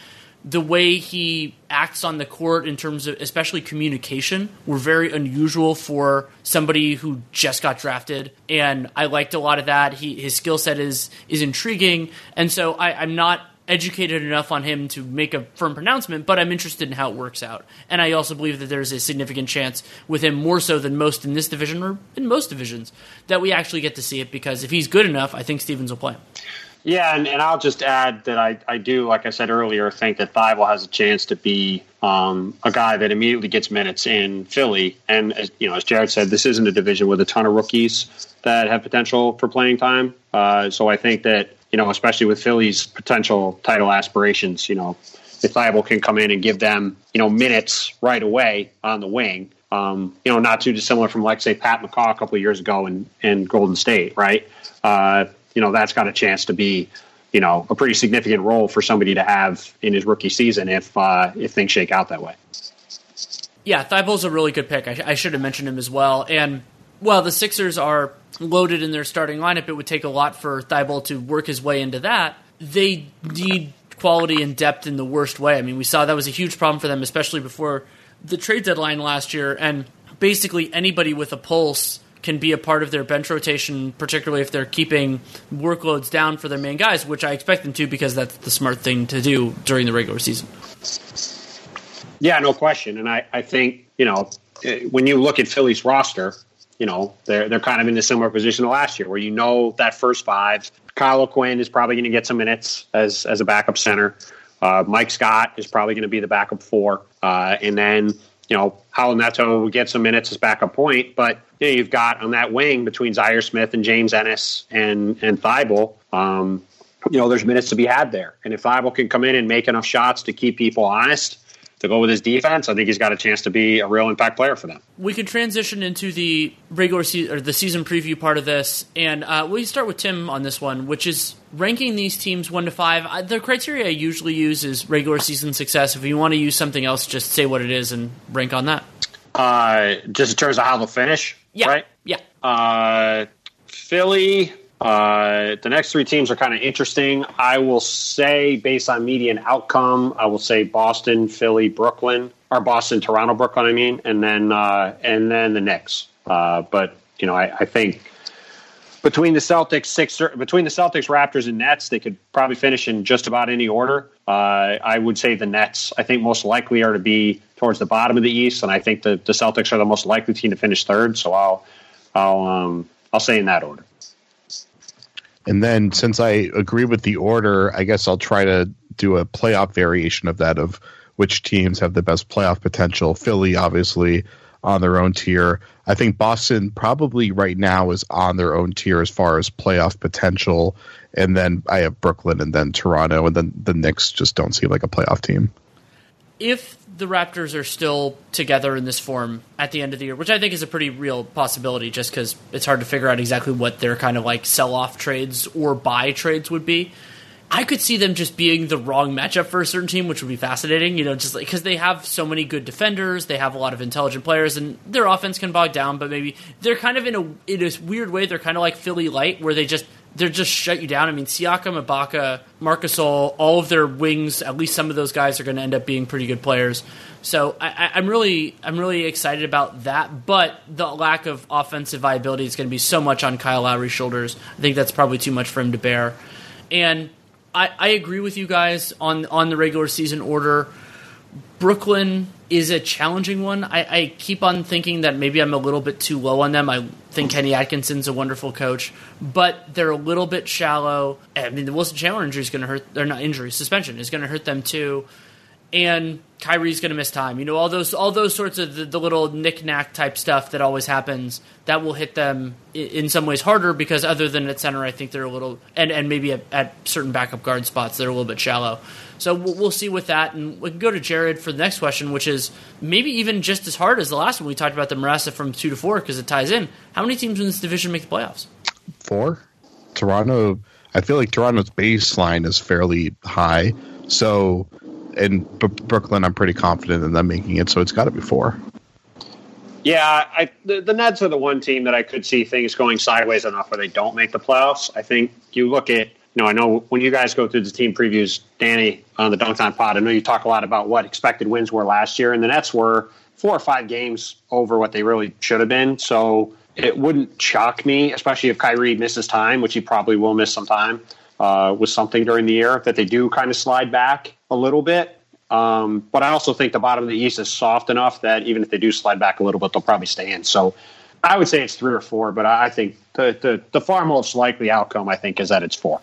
the way he acts on the court in terms of especially communication were very unusual for somebody who just got drafted and i liked a lot of that he, his skill set is is intriguing and so I, i'm not educated enough on him to make a firm pronouncement, but I'm interested in how it works out. And I also believe that there's a significant chance with him, more so than most in this division or in most divisions, that we actually get to see it because if he's good enough, I think Stevens will play him. Yeah, and, and I'll just add that I, I do, like I said earlier, think that Thybulle has a chance to be um, a guy that immediately gets minutes in Philly. And as you know, as Jared said, this isn't a division with a ton of rookies that have potential for playing time. Uh, so I think that you know, especially with Philly's potential title aspirations, you know, if Thybulle can come in and give them, you know, minutes right away on the wing, um, you know, not too dissimilar from like say Pat McCaw a couple years ago in, in Golden State, right? Uh, you know, that's got a chance to be, you know, a pretty significant role for somebody to have in his rookie season if uh, if things shake out that way. Yeah, Thybulle's a really good pick. I, I should have mentioned him as well. And well, the Sixers are loaded in their starting lineup, it would take a lot for Thybulle to work his way into that. They need quality and depth in the worst way. I mean, we saw that was a huge problem for them, especially before the trade deadline last year. And basically, anybody with a pulse can be a part of their bench rotation, particularly if they're keeping workloads down for their main guys, which I expect them to because that's the smart thing to do during the regular season. Yeah, no question. And I, I think, you know, when you look at Philly's roster, you know they're they're kind of in a similar position to last year, where you know that first five, Kyle Quinn is probably going to get some minutes as as a backup center. Uh, Mike Scott is probably going to be the backup four, uh, and then you know Raul Neto will get some minutes as backup point. But you know, you've got on that wing between Zhaire Smith and James Ennis and and Thybulle, um, you know, there's minutes to be had there. And if Thybulle can come in and make enough shots to keep people honest, to go with his defense, I think he's got a chance to be a real impact player for them. We can transition into the regular season or the season preview part of this, and uh, we start with Tim on this one, which is ranking these teams one to five. the criteria I usually use is regular season success. If you want to use something else, just say what it is and rank on that. Uh, just in terms of how they'll finish, yeah, right? Yeah. Uh, Philly, uh, the next three teams are kind of interesting. I will say, based on median outcome, I will say Boston, Philly, Brooklyn, or Boston, Toronto, Brooklyn. I mean, and then uh, and then the Knicks. Uh, but you know, I, I, think between the Celtics, six between the Celtics, Raptors, and Nets, they could probably finish in just about any order. Uh, I would say the Nets. I think most likely are to be towards the bottom of the East, and I think the, the Celtics are the most likely team to finish third. So I'll I'll um, I'll say in that order. And then since I agree with the order, I guess I'll try to do a playoff variation of that of which teams have the best playoff potential. Philly, obviously, on their own tier. I think Boston probably right now is on their own tier as far as playoff potential. And then I have Brooklyn and then Toronto, and then the Knicks just don't seem like a playoff team. If the Raptors are still together in this form at the end of the year, which I think is a pretty real possibility just because it's hard to figure out exactly what their kind of like sell off trades or buy trades would be. I could see them just being the wrong matchup for a certain team, which would be fascinating. You know, just like because they have so many good defenders, they have a lot of intelligent players, and their offense can bog down. But maybe they're kind of in a in a weird way. They're kind of like Philly light, where they just they're just shut you down. I mean, Siakam, Ibaka, Marc Gasol, all of their wings, at least some of those guys are going to end up being pretty good players. So I, am really, I'm really excited about that. But the lack of offensive viability is going to be so much on Kyle Lowry's shoulders. I think that's probably too much for him to bear. And I, I agree with you guys on on the regular season order. Brooklyn is a challenging one. I, I, keep on thinking that maybe I'm a little bit too low on them. I think hmm. Kenny Atkinson's a wonderful coach, but they're a little bit shallow. I mean, the Wilson Chandler injury is going to hurt. They're not injury suspension is going to hurt them too. And Kyrie's going to miss time. You know, all those all those sorts of the, the little knick-knack type stuff that always happens that will hit them in, some ways harder because other than at center, I think they're a little and and maybe at, at certain backup guard spots they're a little bit shallow. So we'll, we'll, see with that, and we can go to Jared for the next question, which is maybe even just as hard as the last one. We talked about the Marassa from two to four because it ties in. How many teams in this division make the playoffs? Four. Toronto. I feel like Toronto's baseline is fairly high, so and B- Brooklyn, I'm pretty confident in them making it, so it's got to be four. Yeah, I, the, the Nets are the one team that I could see things going sideways enough where they don't make the playoffs. I think you look at, you know, I know when you guys go through the team previews, Danny, on the Dunc'd On Pod, I know you talk a lot about what expected wins were last year, and the Nets were four or five games over what they really should have been. So it wouldn't shock me, especially if Kyrie misses time, which he probably will miss some time uh, with something during the year, that they do kind of slide back a little bit. Um, but I also think the bottom of the East is soft enough that even if they do slide back a little bit, they'll probably stay in. So I would say it's three or four, but I think the, the, the far most likely outcome, I think, is that it's four.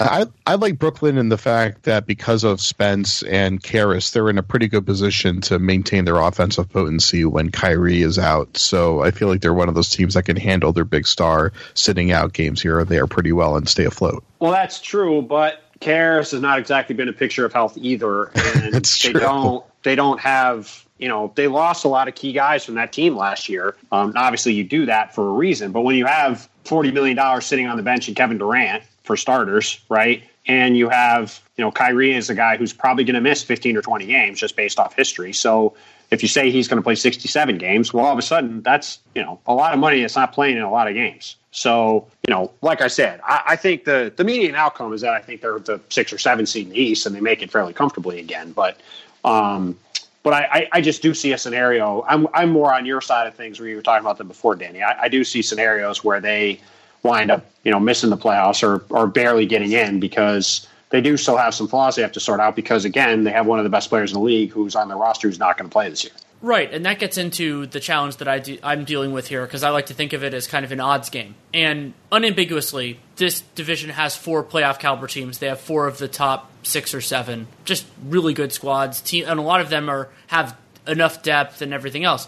I, I like Brooklyn in the fact that because of Spence and Caris, they're in a pretty good position to maintain their offensive potency when Kyrie is out. So I feel like they're one of those teams that can handle their big star sitting out games here or there pretty well and stay afloat. Well, that's true, but Caris has not exactly been a picture of health either, <laughs> and they true. don't they don't have you know they lost a lot of key guys from that team last year. Um, obviously, you do that for a reason, but when you have forty million dollars sitting on the bench and Kevin Durant for starters, right? And you have, you know, Kyrie is a guy who's probably going to miss 15 or 20 games just based off history. So if you say he's going to play 67 games, well, all of a sudden that's, you know, a lot of money that's not playing in a lot of games. So, you know, like I said, I, I, think the, the median outcome is that I think they're the six or seven seed in the East and they make it fairly comfortably again. But, um, but I, I just do see a scenario. I'm, I'm more on your side of things where you were talking about them before, Danny. I, I do see scenarios where they wind up, you know, missing the playoffs or, or barely getting in because they do still have some flaws they have to sort out because, again, they have one of the best players in the league who's on their roster who's not going to play this year. Right, and that gets into the challenge that I do, I'm dealing with here because I like to think of it as kind of an odds game. And unambiguously, this division has four playoff caliber teams. They have four of the top six or seven, just really good squads. Team, and a lot of them are have enough depth and everything else.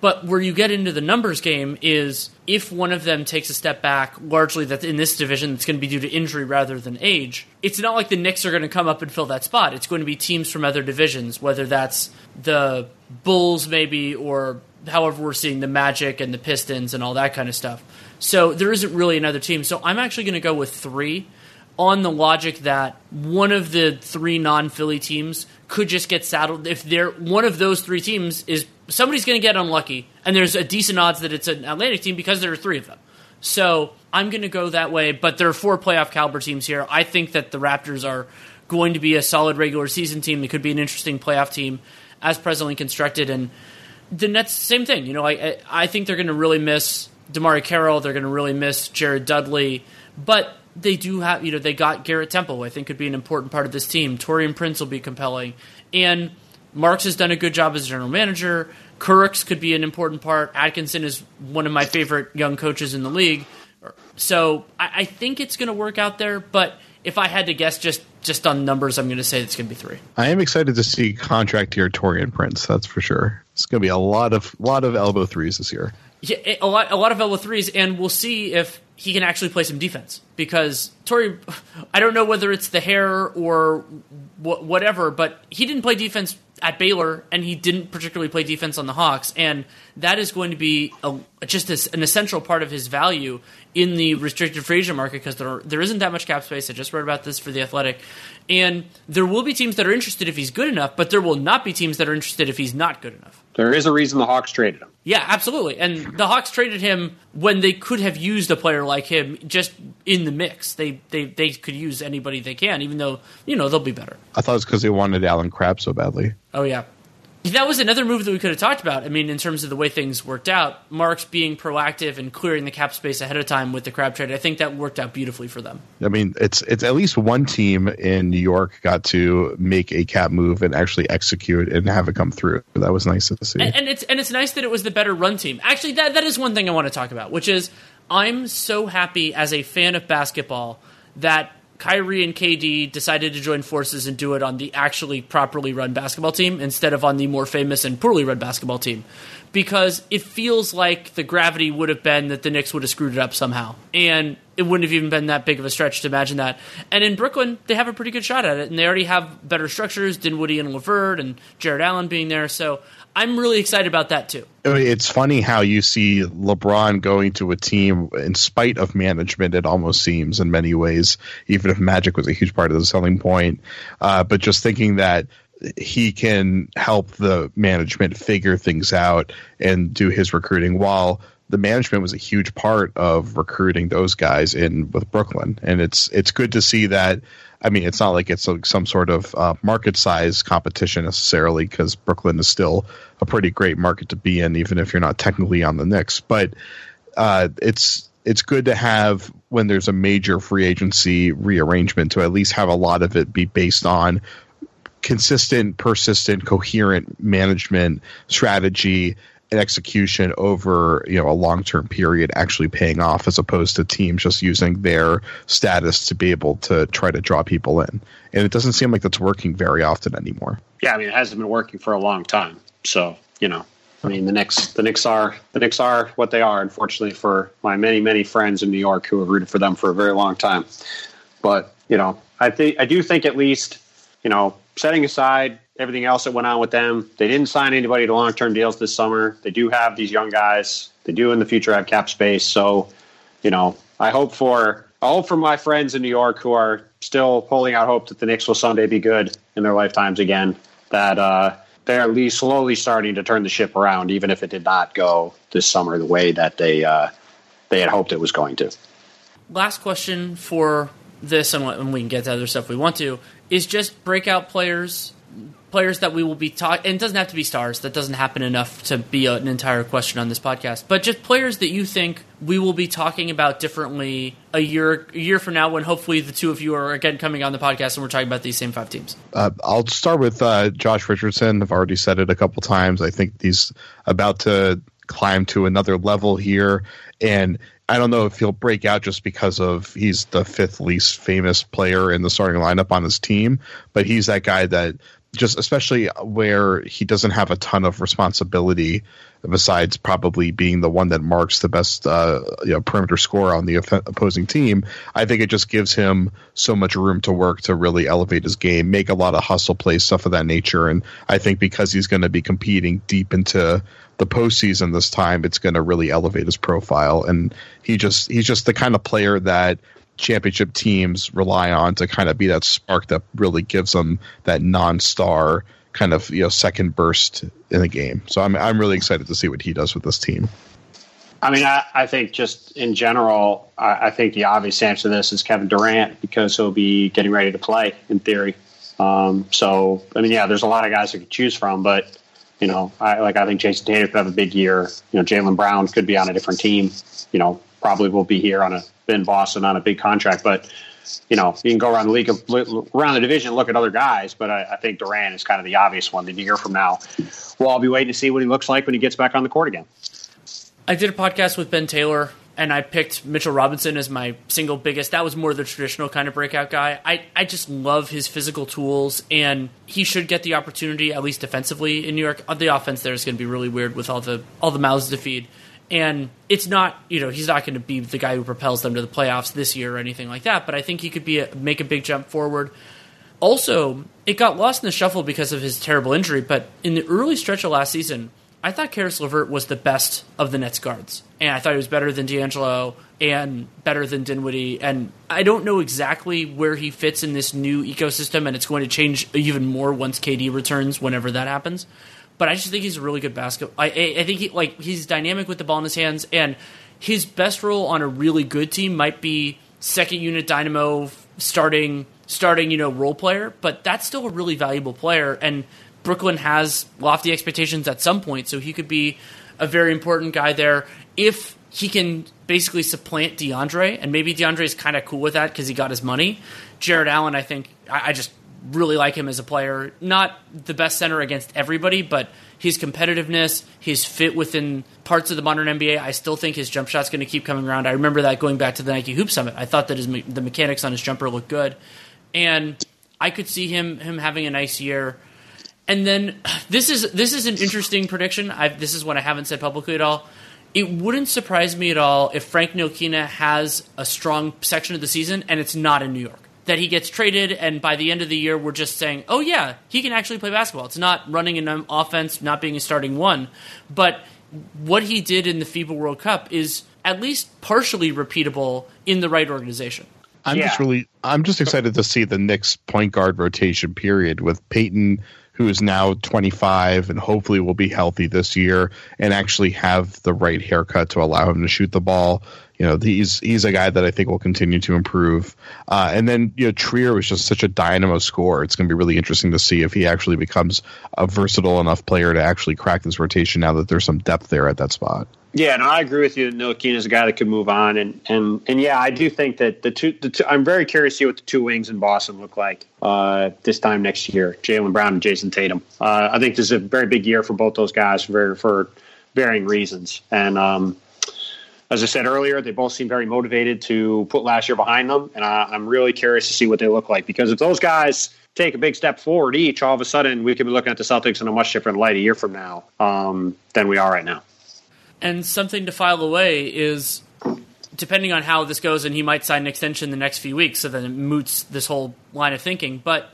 But where you get into the numbers game is if one of them takes a step back, largely that in this division it's going to be due to injury rather than age. It's not like the Knicks are going to come up and fill that spot. It's going to be teams from other divisions, whether that's the Bulls maybe or however we're seeing the Magic and the Pistons and all that kind of stuff. So there isn't really another team. So I'm actually going to go with three on the logic that one of the three non-Philly teams could just get saddled if they're one of those three teams is somebody's going to get unlucky, and there's a decent odds that it's an Atlantic team because there are three of them. So I'm going to go that way, but there are four playoff caliber teams here. I think that the Raptors are going to be a solid regular season team. It could be an interesting playoff team as presently constructed, and the Nets, same thing. You know, I I think they're going to really miss DeMarre Carroll. They're going to really miss Jared Dudley, but they do have, you know, they got Garrett Temple, I think could be an important part of this team. Taurean Prince will be compelling. And Marks has done a good job as general manager. Kurucs could be an important part. Atkinson is one of my favorite young coaches in the league. So I, I think it's going to work out there. But if I had to guess just just on numbers, I'm going to say it's going to be three. I am excited to see contract here Taurean Prince. That's for sure. It's going to be a lot of lot of elbow threes this year. Yeah, a lot a lot of elbow threes, and we'll see if he can actually play some defense because Tori. <laughs> I don't know whether it's the hair or wh- whatever, but he didn't play defense at Baylor, and he didn't particularly play defense on the Hawks, and that is going to be a, just a, an essential part of his value in the restricted free agent market because there there isn't that much cap space. I just read about this for the Athletic, and there will be teams that are interested if he's good enough, but there will not be teams that are interested if he's not good enough. There is a reason the Hawks traded him. Yeah, absolutely. And the Hawks traded him when they could have used a player like him just in the mix. They they they could use anybody they can, even though you know they'll be better. I thought it was because they wanted Allen Crabbe so badly. Oh yeah, that was another move that we could have talked about. I mean, in terms of the way things worked out, Marks being proactive and clearing the cap space ahead of time with the Crabbe trade, I think that worked out beautifully for them. I mean, it's it's at least one team in New York got to make a cap move and actually execute and have it come through. That was nice to see. And, and it's and it's nice that it was the better run team. Actually, that that is one thing I want to talk about, which is I'm so happy as a fan of basketball that Kyrie and KD decided to join forces and do it on the actually properly run basketball team instead of on the more famous and poorly run basketball team. Because it feels like the gravity would have been that the Knicks would have screwed it up somehow. And it wouldn't have even been that big of a stretch to imagine that. And in Brooklyn, they have a pretty good shot at it. And they already have better structures, Dinwiddie and LeVert and Jarrett Allen being there. So I'm really excited about that too. It's funny how you see LeBron going to a team in spite of management. It almost seems in many ways, even if Magic was a huge part of the selling point. Uh, but just thinking that he can help the management figure things out and do his recruiting while the management was a huge part of recruiting those guys in with Brooklyn, and it's it's good to see that I mean, it's not like it's a, some sort of uh, market size competition necessarily, because Brooklyn is still a pretty great market to be in, even if you're not technically on the Knicks. But uh, it's it's good to have when there's a major free agency rearrangement to at least have a lot of it be based on consistent, persistent, coherent management strategy and execution over you know a long term period actually paying off as opposed to teams just using their status to be able to try to draw people in. And it doesn't seem like that's working very often anymore. Yeah i mean it hasn't been working for a long time. So you know i mean the Knicks the Knicks are the Knicks are what they are unfortunately for my many many friends in new york who have rooted for them for a very long time. But you know i think i do think at least you know setting aside everything else that went on with them. They didn't sign anybody to long term deals this summer. They do have these young guys. They do in the future have cap space. So, you know, I hope for I hope for my friends in New York who are still holding out hope that the Knicks will someday be good in their lifetimes again. That uh, they're at least slowly starting to turn the ship around, even if it did not go this summer the way that they uh, they had hoped it was going to. Last question for this, and we can get to other stuff we want to, is just breakout players players that we will be talking, and it doesn't have to be stars. That doesn't happen enough to be a, an entire question on this podcast. But just players that you think we will be talking about differently a year a year from now, when hopefully the two of you are again coming on the podcast and we're talking about these same five teams. Uh, I'll start with uh, Josh Richardson. I've already said it a couple times. I think he's about to climb to another level here, and I don't know if he'll break out just because of he's the fifth least famous player in the starting lineup on his team, but he's that guy that just especially where he doesn't have a ton of responsibility besides probably being the one that marks the best uh, you know, perimeter score on the opposing team. I think it just gives him so much room to work to really elevate his game, make a lot of hustle plays, stuff of that nature. And I think because he's going to be competing deep into the postseason this time, it's going to really elevate his profile. And he just he's just the kind of player that championship teams rely on to kind of be that spark that really gives them that non-star kind of you know second burst in the game. So I'm I'm really excited to see what he does with this team. I mean, I, I think just in general, I, I, think the obvious answer to this is Kevin Durant because he'll be getting ready to play in theory. Um, so I mean, yeah, there's a lot of guys I could choose from, but you know, I like I think Jayson Tatum could have a big year. You know, Jaylen Brown could be on a different team. You know, probably will be here on a in Boston on a big contract. But you know, you can go around the league, around the division, and look at other guys. But I, I think Durant is kind of the obvious one. Then a year from now, we'll all be waiting to see what he looks like when he gets back on the court again. I did a podcast with Ben Taylor and I picked Mitchell Robinson as my single biggest. That was more the traditional kind of breakout guy. I, I just love his physical tools, and he should get the opportunity, at least defensively, in New York. The offense there is going to be really weird with all the all the mouths to feed. And it's not, you know, he's not going to be the guy who propels them to the playoffs this year or anything like that. But I think he could be a, make a big jump forward. Also, it got lost in the shuffle because of his terrible injury. But in the early stretch of last season, I thought Caris LeVert was the best of the Nets guards, and I thought he was better than D'Angelo and better than Dinwiddie. And I don't know exactly where he fits in this new ecosystem, and it's going to change even more once KD returns, whenever that happens but I just think he's a really good basketball. I, I think he like he's dynamic with the ball in his hands, and his best role on a really good team might be second unit dynamo starting starting you know role player, but that's still a really valuable player. And Brooklyn has lofty expectations at some point, so he could be a very important guy there if he can basically supplant DeAndre, and maybe DeAndre is kind of cool with that because he got his money. Jarrett Allen, I think, I, I just really like him as a player. Not the best center against everybody, but his competitiveness, his fit within parts of the modern NBA, I still think his jump shot's going to keep coming around. I remember that going back to the Nike Hoop Summit. I thought that his the mechanics on his jumper looked good, and I could see him him having a nice year. And then <sighs> this is this is an interesting prediction. I've, this is one I haven't said publicly at all. It wouldn't surprise me at all if Frank Ntilikina has a strong section of the season and it's not in New York that he gets traded, and by the end of the year, we're just saying, oh, yeah, he can actually play basketball. It's not running an um, offense, not being a starting one. But what he did in the FIBA World Cup is at least partially repeatable in the right organization. I'm yeah. just really, I'm just excited to see the Knicks point guard rotation period with Payton, who is now 25 and hopefully will be healthy this year and actually have the right haircut to allow him to shoot the ball you know he's he's a guy that I think will continue to improve. Uh, and then you know Trier was just such a dynamo scorer. It's going to be really interesting to see if he actually becomes a versatile enough player to actually crack this rotation now that there's some depth there at that spot. Yeah, and I agree with you. Ntilikina is a guy that could move on, and and and yeah, I do think that the two, the two I'm very curious to see what the two wings in Boston look like uh, this time next year. Jaylen Brown and Jayson Tatum. Uh, I think this is a very big year for both those guys for for varying reasons, and um, as I said earlier, they both seem very motivated to put last year behind them, and I, I'm really curious to see what they look like because if those guys take a big step forward each, all of a sudden we could be looking at the Celtics in a much different light a year from now um, than we are right now. And something to file away is depending on how this goes, and he might sign an extension the next few weeks, so then it moots this whole line of thinking. But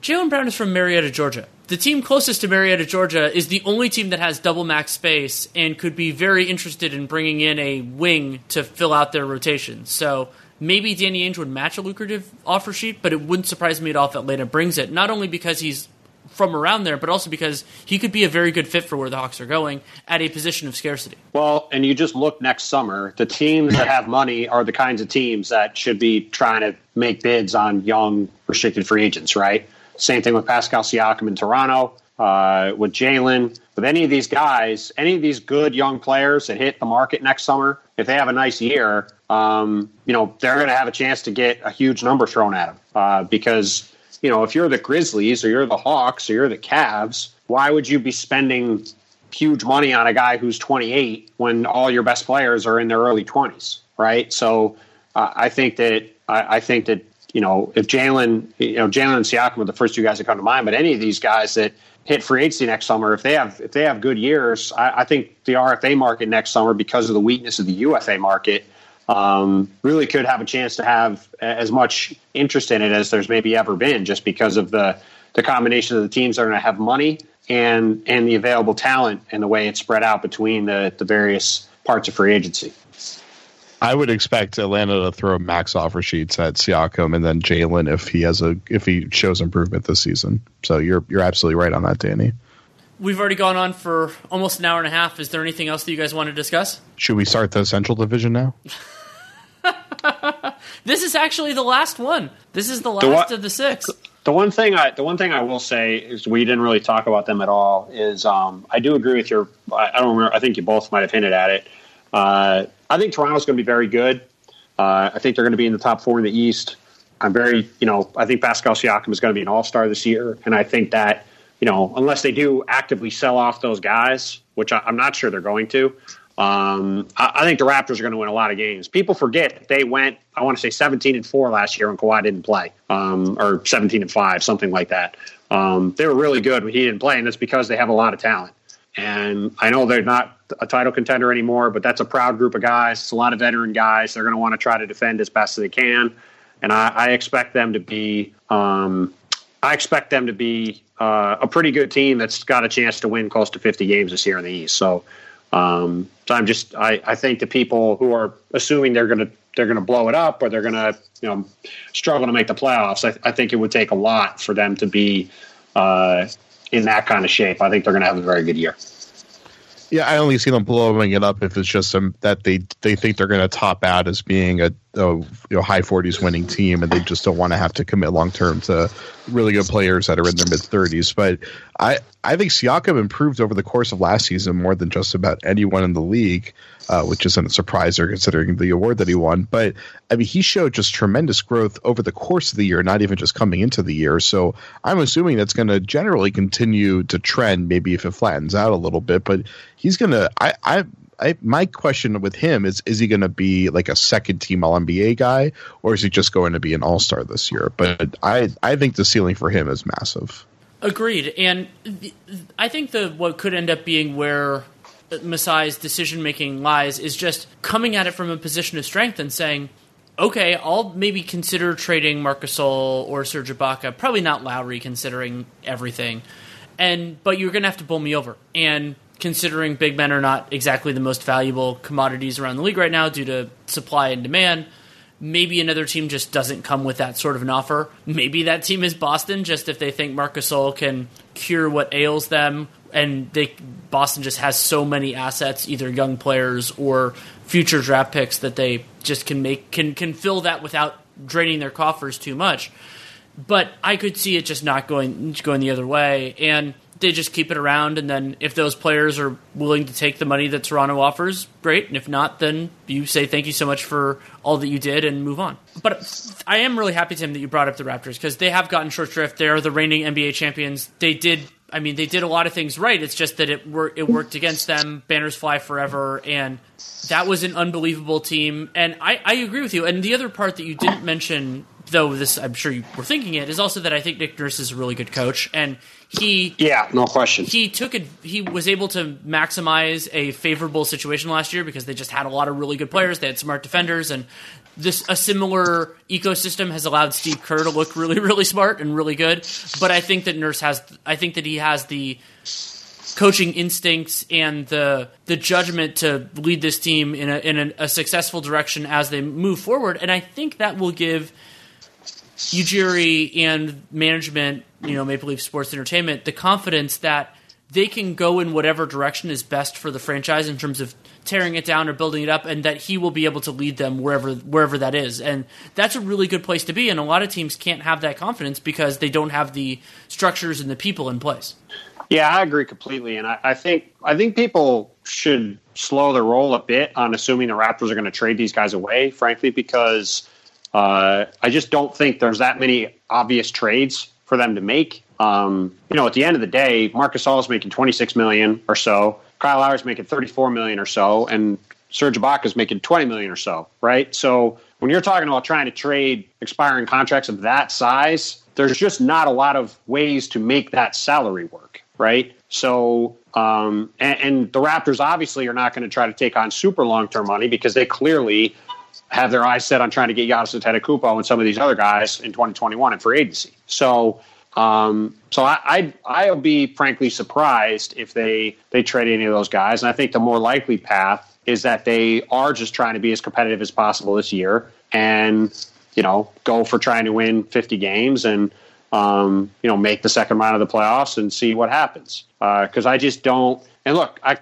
Jaylen Brown is from Marietta, Georgia the team closest to Marietta, Georgia, is the only team that has double max space and could be very interested in bringing in a wing to fill out their rotation. So maybe Danny Ainge would match a lucrative offer sheet, but it wouldn't surprise me at all if Atlanta brings it. Not only because he's from around there, but also because he could be a very good fit for where the Hawks are going at a position of scarcity. Well, and you just look next summer, the teams that have money are the kinds of teams that should be trying to make bids on young restricted free agents, right? Same thing with Pascal Siakam in Toronto, uh, with Jaylen. with any of these guys, any of these good young players that hit the market next summer, if they have a nice year, um, you know, they're going to have a chance to get a huge number thrown at them. Uh, because, you know, if you're the Grizzlies or you're the Hawks or you're the Cavs, why would you be spending huge money on a guy who's 28 when all your best players are in their early 20s, right? So uh, I think that I, I think that you know, if Jaylen, you know, Jaylen and Siakam are the first two guys that come to mind, but any of these guys that hit free agency next summer, if they have if they have good years, I, I think the RFA market next summer, because of the weakness of the UFA market, um, really could have a chance to have as much interest in it as there's maybe ever been, just because of the the combination of the teams that are going to have money and and the available talent and the way it's spread out between the the various parts of free agency. I would expect Atlanta to throw max offer sheets at Siakam and then Jaylen if he has a if he shows improvement this season. So you're you're absolutely right on that, Danny. We've already gone on for almost an hour and a half. Is there anything else that you guys want to discuss? Should we start the Central Division now? <laughs> this is actually the last one. This is the last the one, of the six. The one thing I the one thing I will say is we didn't really talk about them at all. Is um, I do agree with your. I, don't remember. I think you both might have hinted at it. Uh, I think Toronto's going to be very good. Uh, I think they're going to be in the top four in the East. I'm very, you know, I think Pascal Siakam is going to be an All Star this year, and I think that, you know, unless they do actively sell off those guys, which I, am not sure they're going to, um, I, I, think the Raptors are going to win a lot of games. People forget they went, I want to say 17 and four last year when Kawhi didn't play, um, or 17 and five, something like that. Um, they were really good when he didn't play, and that's because they have a lot of talent. And I know they're not a title contender anymore, but that's a proud group of guys. It's a lot of veteran guys. They're going to want to try to defend as best as they can. And I, I expect them to be, um, I expect them to be uh, a pretty good team that's got a chance to win close to 50 games this year in the East. So, um, so I'm just, I, I think the people who are assuming they're going to, they're to blow it up or they're going to, you know, struggle to make the playoffs. I, I think it would take a lot for them to be, uh, in that kind of shape, I think they're going to have a very good year. Yeah, I only see them blowing it up if it's just some, that they they think they're going to top out as being a a you know high 40s winning team, and they just don't want to have to commit long term to really good players that are in their mid 30s. But I I think Siakam improved over the course of last season more than just about anyone in the league, uh, which isn't a surprise considering the award that he won. But I mean, he showed just tremendous growth over the course of the year, not even just coming into the year. So I'm assuming that's going to generally continue to trend. Maybe if it flattens out a little bit, but he's going to. I I I, my question with him is: Is he going to be like a second team All NBA guy, or is he just going to be an All Star this year? But I, I think the ceiling for him is massive. Agreed, and I think the what could end up being where Masai's decision making lies is just coming at it from a position of strength and saying, okay, I'll maybe consider trading Marcus or Serge Ibaka. Probably not Lowry, considering everything. And but you're going to have to pull me over. And considering big men are not exactly the most valuable commodities around the league right now due to supply and demand. Maybe another team just doesn't come with that sort of an offer. Maybe that team is Boston, just if they think Marcus can cure what ails them, and they Boston just has so many assets, either young players or future draft picks, that they just can make can can fill that without draining their coffers too much. But I could see it just not going going the other way, and they just keep it around, and then if those players are willing to take the money that Toronto offers, great. And if not, then you say thank you so much for all that you did and move on. But I am really happy, Tim, that you brought up the Raptors because they have gotten short shrift. They are the reigning NBA champions. They did. I mean, they did a lot of things right. It's just that it wor- it worked against them. Banners fly forever, and that was an unbelievable team. And I, I agree with you. And the other part that you didn't mention though this I'm sure you were thinking it is also that I think Nick Nurse is a really good coach and he yeah no question he took it he was able to maximize a favorable situation last year because they just had a lot of really good players they had smart defenders and this a similar ecosystem has allowed Steve Kerr to look really really smart and really good but I think that Nurse has I think that he has the coaching instincts and the the judgment to lead this team in a in a, a successful direction as they move forward and I think that will give Ujiri and management, you know, Maple Leaf Sports Entertainment, the confidence that they can go in whatever direction is best for the franchise in terms of tearing it down or building it up, and that he will be able to lead them wherever wherever that is. And that's a really good place to be. And a lot of teams can't have that confidence because they don't have the structures and the people in place. Yeah, I agree completely, and I, I think I think people should slow the roll a bit on assuming the Raptors are going to trade these guys away. Frankly, because uh, I just don't think there's that many obvious trades for them to make. Um, you know, at the end of the day, Marc Gasol is making 26 million or so. Kyle Lowry is making 34 million or so, and Serge Ibaka is making 20 million or so. Right. So when you're talking about trying to trade expiring contracts of that size, there's just not a lot of ways to make that salary work. Right. So, um, and, and the Raptors obviously are not going to try to take on super long term money because they clearly have their eyes set on trying to get Giannis Antetokounmpo and some of these other guys in 2021 and free agency. So, um, so I, I I'll be frankly surprised if they they trade any of those guys. And I think the more likely path is that they are just trying to be as competitive as possible this year and you know go for trying to win 50 games and um, you know make the second round of the playoffs and see what happens. Because uh, I just don't. And look, I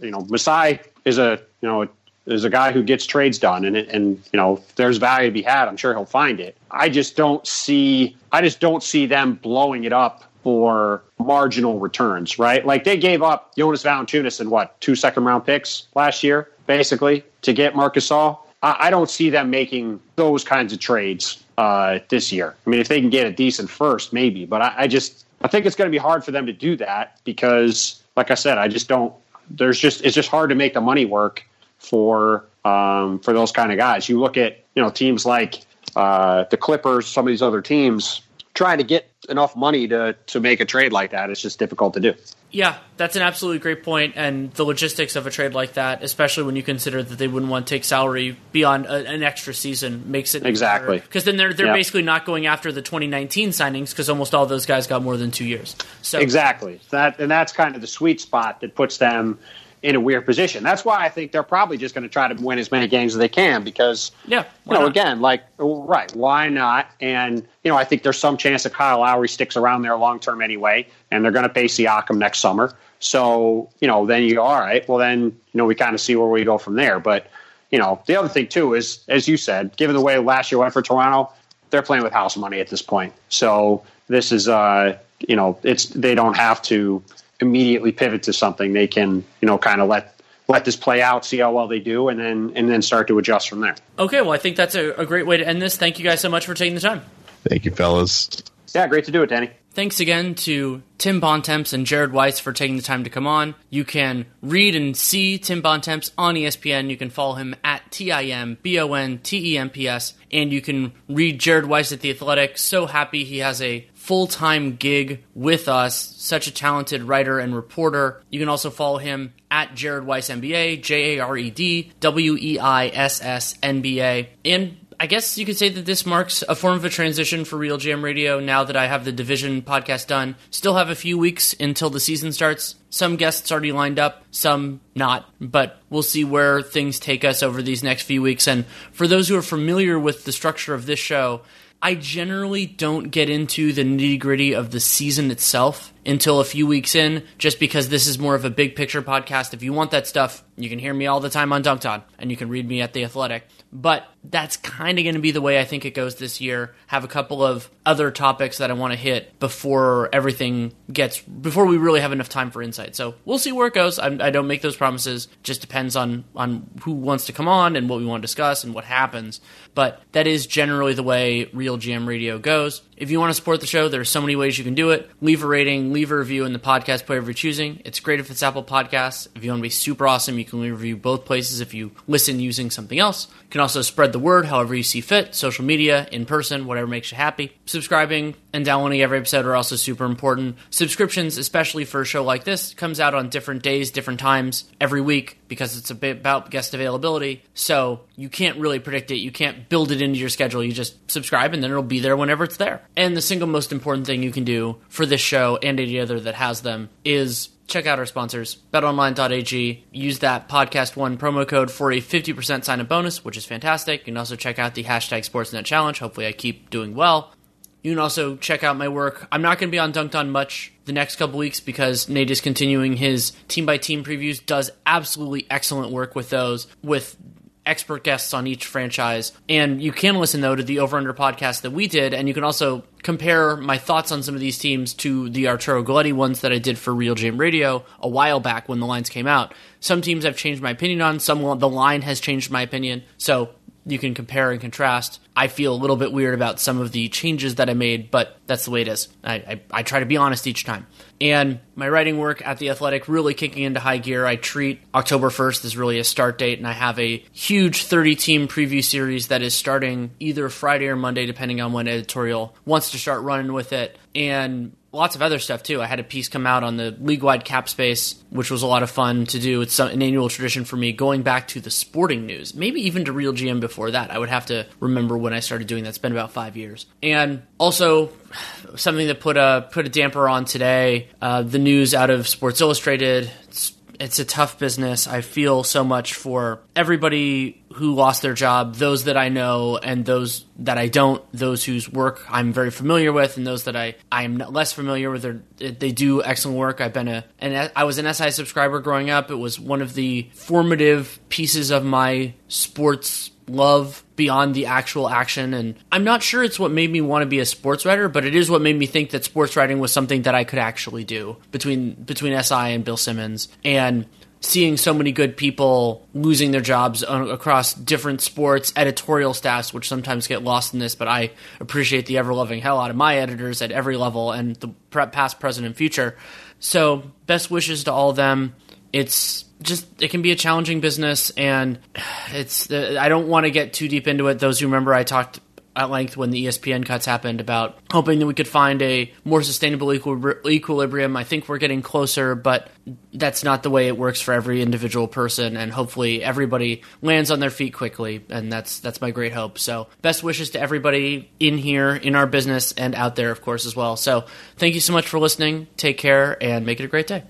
you know Masai is a you know there's a guy who gets trades done, and and you know if there's value to be had. I'm sure he'll find it. I just don't see. I just don't see them blowing it up for marginal returns, right? Like they gave up Jonas Valanciunas and what two second round picks last year, basically, to get Marc Gasol I, I don't see them making those kinds of trades uh, this year. I mean, if they can get a decent first, maybe, but I, I just I think it's going to be hard for them to do that because, like I said, I just don't. There's just it's just hard to make the money work for um, for those kind of guys. You look at you know teams like uh, the Clippers, some of these other teams trying to get enough money to to make a trade like that. It's just difficult to do. Yeah, that's an absolutely great point, and the logistics of a trade like that, especially when you consider that they wouldn't want to take salary beyond a, an extra season, makes it exactly because then they're they're yep. basically not going after the 2019 signings because almost all those guys got more than two years. So exactly that, and that's kind of the sweet spot that puts them in a weird position. That's why I think they're probably just going to try to win as many games as they can because, yeah, you know, not? again, like, right, why not? And, you know, I think there's some chance that Kyle Lowry sticks around there long term anyway, and they're going to pay Siakam next summer. So, you know, then you go, all right, well, then, you know, we kind of see where we go from there. But, you know, the other thing too is, as you said, given the way last year went for Toronto, they're playing with house money at this point. So this is, uh, you know, it's they don't have to immediately pivot to something. They can, you know, kind of let let this play out, see how well they do, and then and then start to adjust from there. Okay, well, I think that's a, a great way to end this. Thank you guys so much for taking the time. Thank you, fellas. Yeah, great to do it, Danny. Thanks again to Tim Bontemps and Jared Weiss for taking the time to come on. You can read and see Tim Bontemps on ESPN. You can follow him at T I M B O N T E M P S. And you can read Jared Weiss at The Athletic. So happy he has a full time gig with us. Such a talented writer and reporter. You can also follow him at Jared Weiss NBA, J A R E D W E I S S N B A. And I guess you could say that this marks a form of a transition for RealGM Radio now that I have the Division podcast done. Still have a few weeks until the season starts. Some guests already lined up, some not, but we'll see where things take us over these next few weeks. And for those who are familiar with the structure of this show, I generally don't get into the nitty gritty of the season itself until a few weeks in, just because this is more of a big picture podcast. If you want that stuff, you can hear me all the time on Dunc'd On, and you can read me at The Athletic. But that's kind of going to be the way I think it goes this year. Have a couple of other topics that I want to hit before everything gets, before we really have enough time for insight. So we'll see where it goes. I, I don't make those promises. Just depends on on who wants to come on and what we want to discuss and what happens. But that is generally the way RealGM Radio goes. If you want to support the show, there are so many ways you can do it. Leave a rating, leave a review in the podcast player of your choosing. It's great if it's Apple Podcasts. If you want to be super awesome, you can leave a review both places if you listen using something else. You can also spread the word however you see fit, social media, in person, whatever makes you happy. Subscribing and downloading every episode are also super important. Subscriptions, especially for a show like this, comes out on different days, different times every week because it's a bit about guest availability. So you can't really predict it. You can't build it into your schedule. You just subscribe and then it'll be there whenever it's there. And the single most important thing you can do for this show and any other that has them is check out our sponsors, betonline.ag. Use that podcast one promo code for a 50% sign up bonus, which is fantastic. You can also check out the hashtag Sportsnet Challenge. Hopefully, I keep doing well. You can also check out my work. I'm not going to be on Dunc'd On much the next couple weeks because Nate is continuing his team by team previews, does absolutely excellent work with those, with expert guests on each franchise. And you can listen, though, to the Over Under podcast that we did, and you can also compare my thoughts on some of these teams to the Arturo Galletti ones that I did for RealGM Radio a while back when the lines came out. Some teams I've changed my opinion on, some the line has changed my opinion. So you can compare and contrast. I feel a little bit weird about some of the changes that I made, but that's the way it is. I, I, I, try to be honest each time. And my writing work at The Athletic really kicking into high gear. I treat October 1st as really a start date, and I have a huge 30 team preview series that is starting either Friday or Monday, depending on when editorial wants to start running with it. And lots of other stuff too. I had a piece come out on the league wide cap space, which was a lot of fun to do. It's an annual tradition for me going back to the sporting news, maybe even to RealGM before that. I would have to remember when I started doing that. It's been about five years. And also, <sighs> something that put a put a damper on today. Uh, the news out of Sports Illustrated. It's, a tough business. I feel so much for everybody who lost their job, those that I know and those that I don't, those whose work I'm very familiar with and those that I, I am less familiar with. They do excellent work. I've been a, and I was an SI subscriber growing up. It was one of the formative pieces of my sports love beyond the actual action. And I'm not sure it's what made me want to be a sports writer but it is what made me think that sports writing was something that I could actually do between between SI and Bill Simmons. And seeing so many good people losing their jobs across different sports editorial staffs which sometimes get lost in this but I appreciate the ever loving hell out of my editors at every level and the past present and future. So best wishes to all of them. It's just it can be a challenging business and it's i don't want to get too deep into it. Those who remember i talked at length when the espn cuts happened about hoping that we could find a more sustainable equilibrium. I think we're getting closer but that's not the way it works for every individual person and hopefully everybody lands on their feet quickly and that's that's my great hope. So best wishes to everybody in here in our business and out there of course as well. So thank you so much for listening. Take care and make it a great day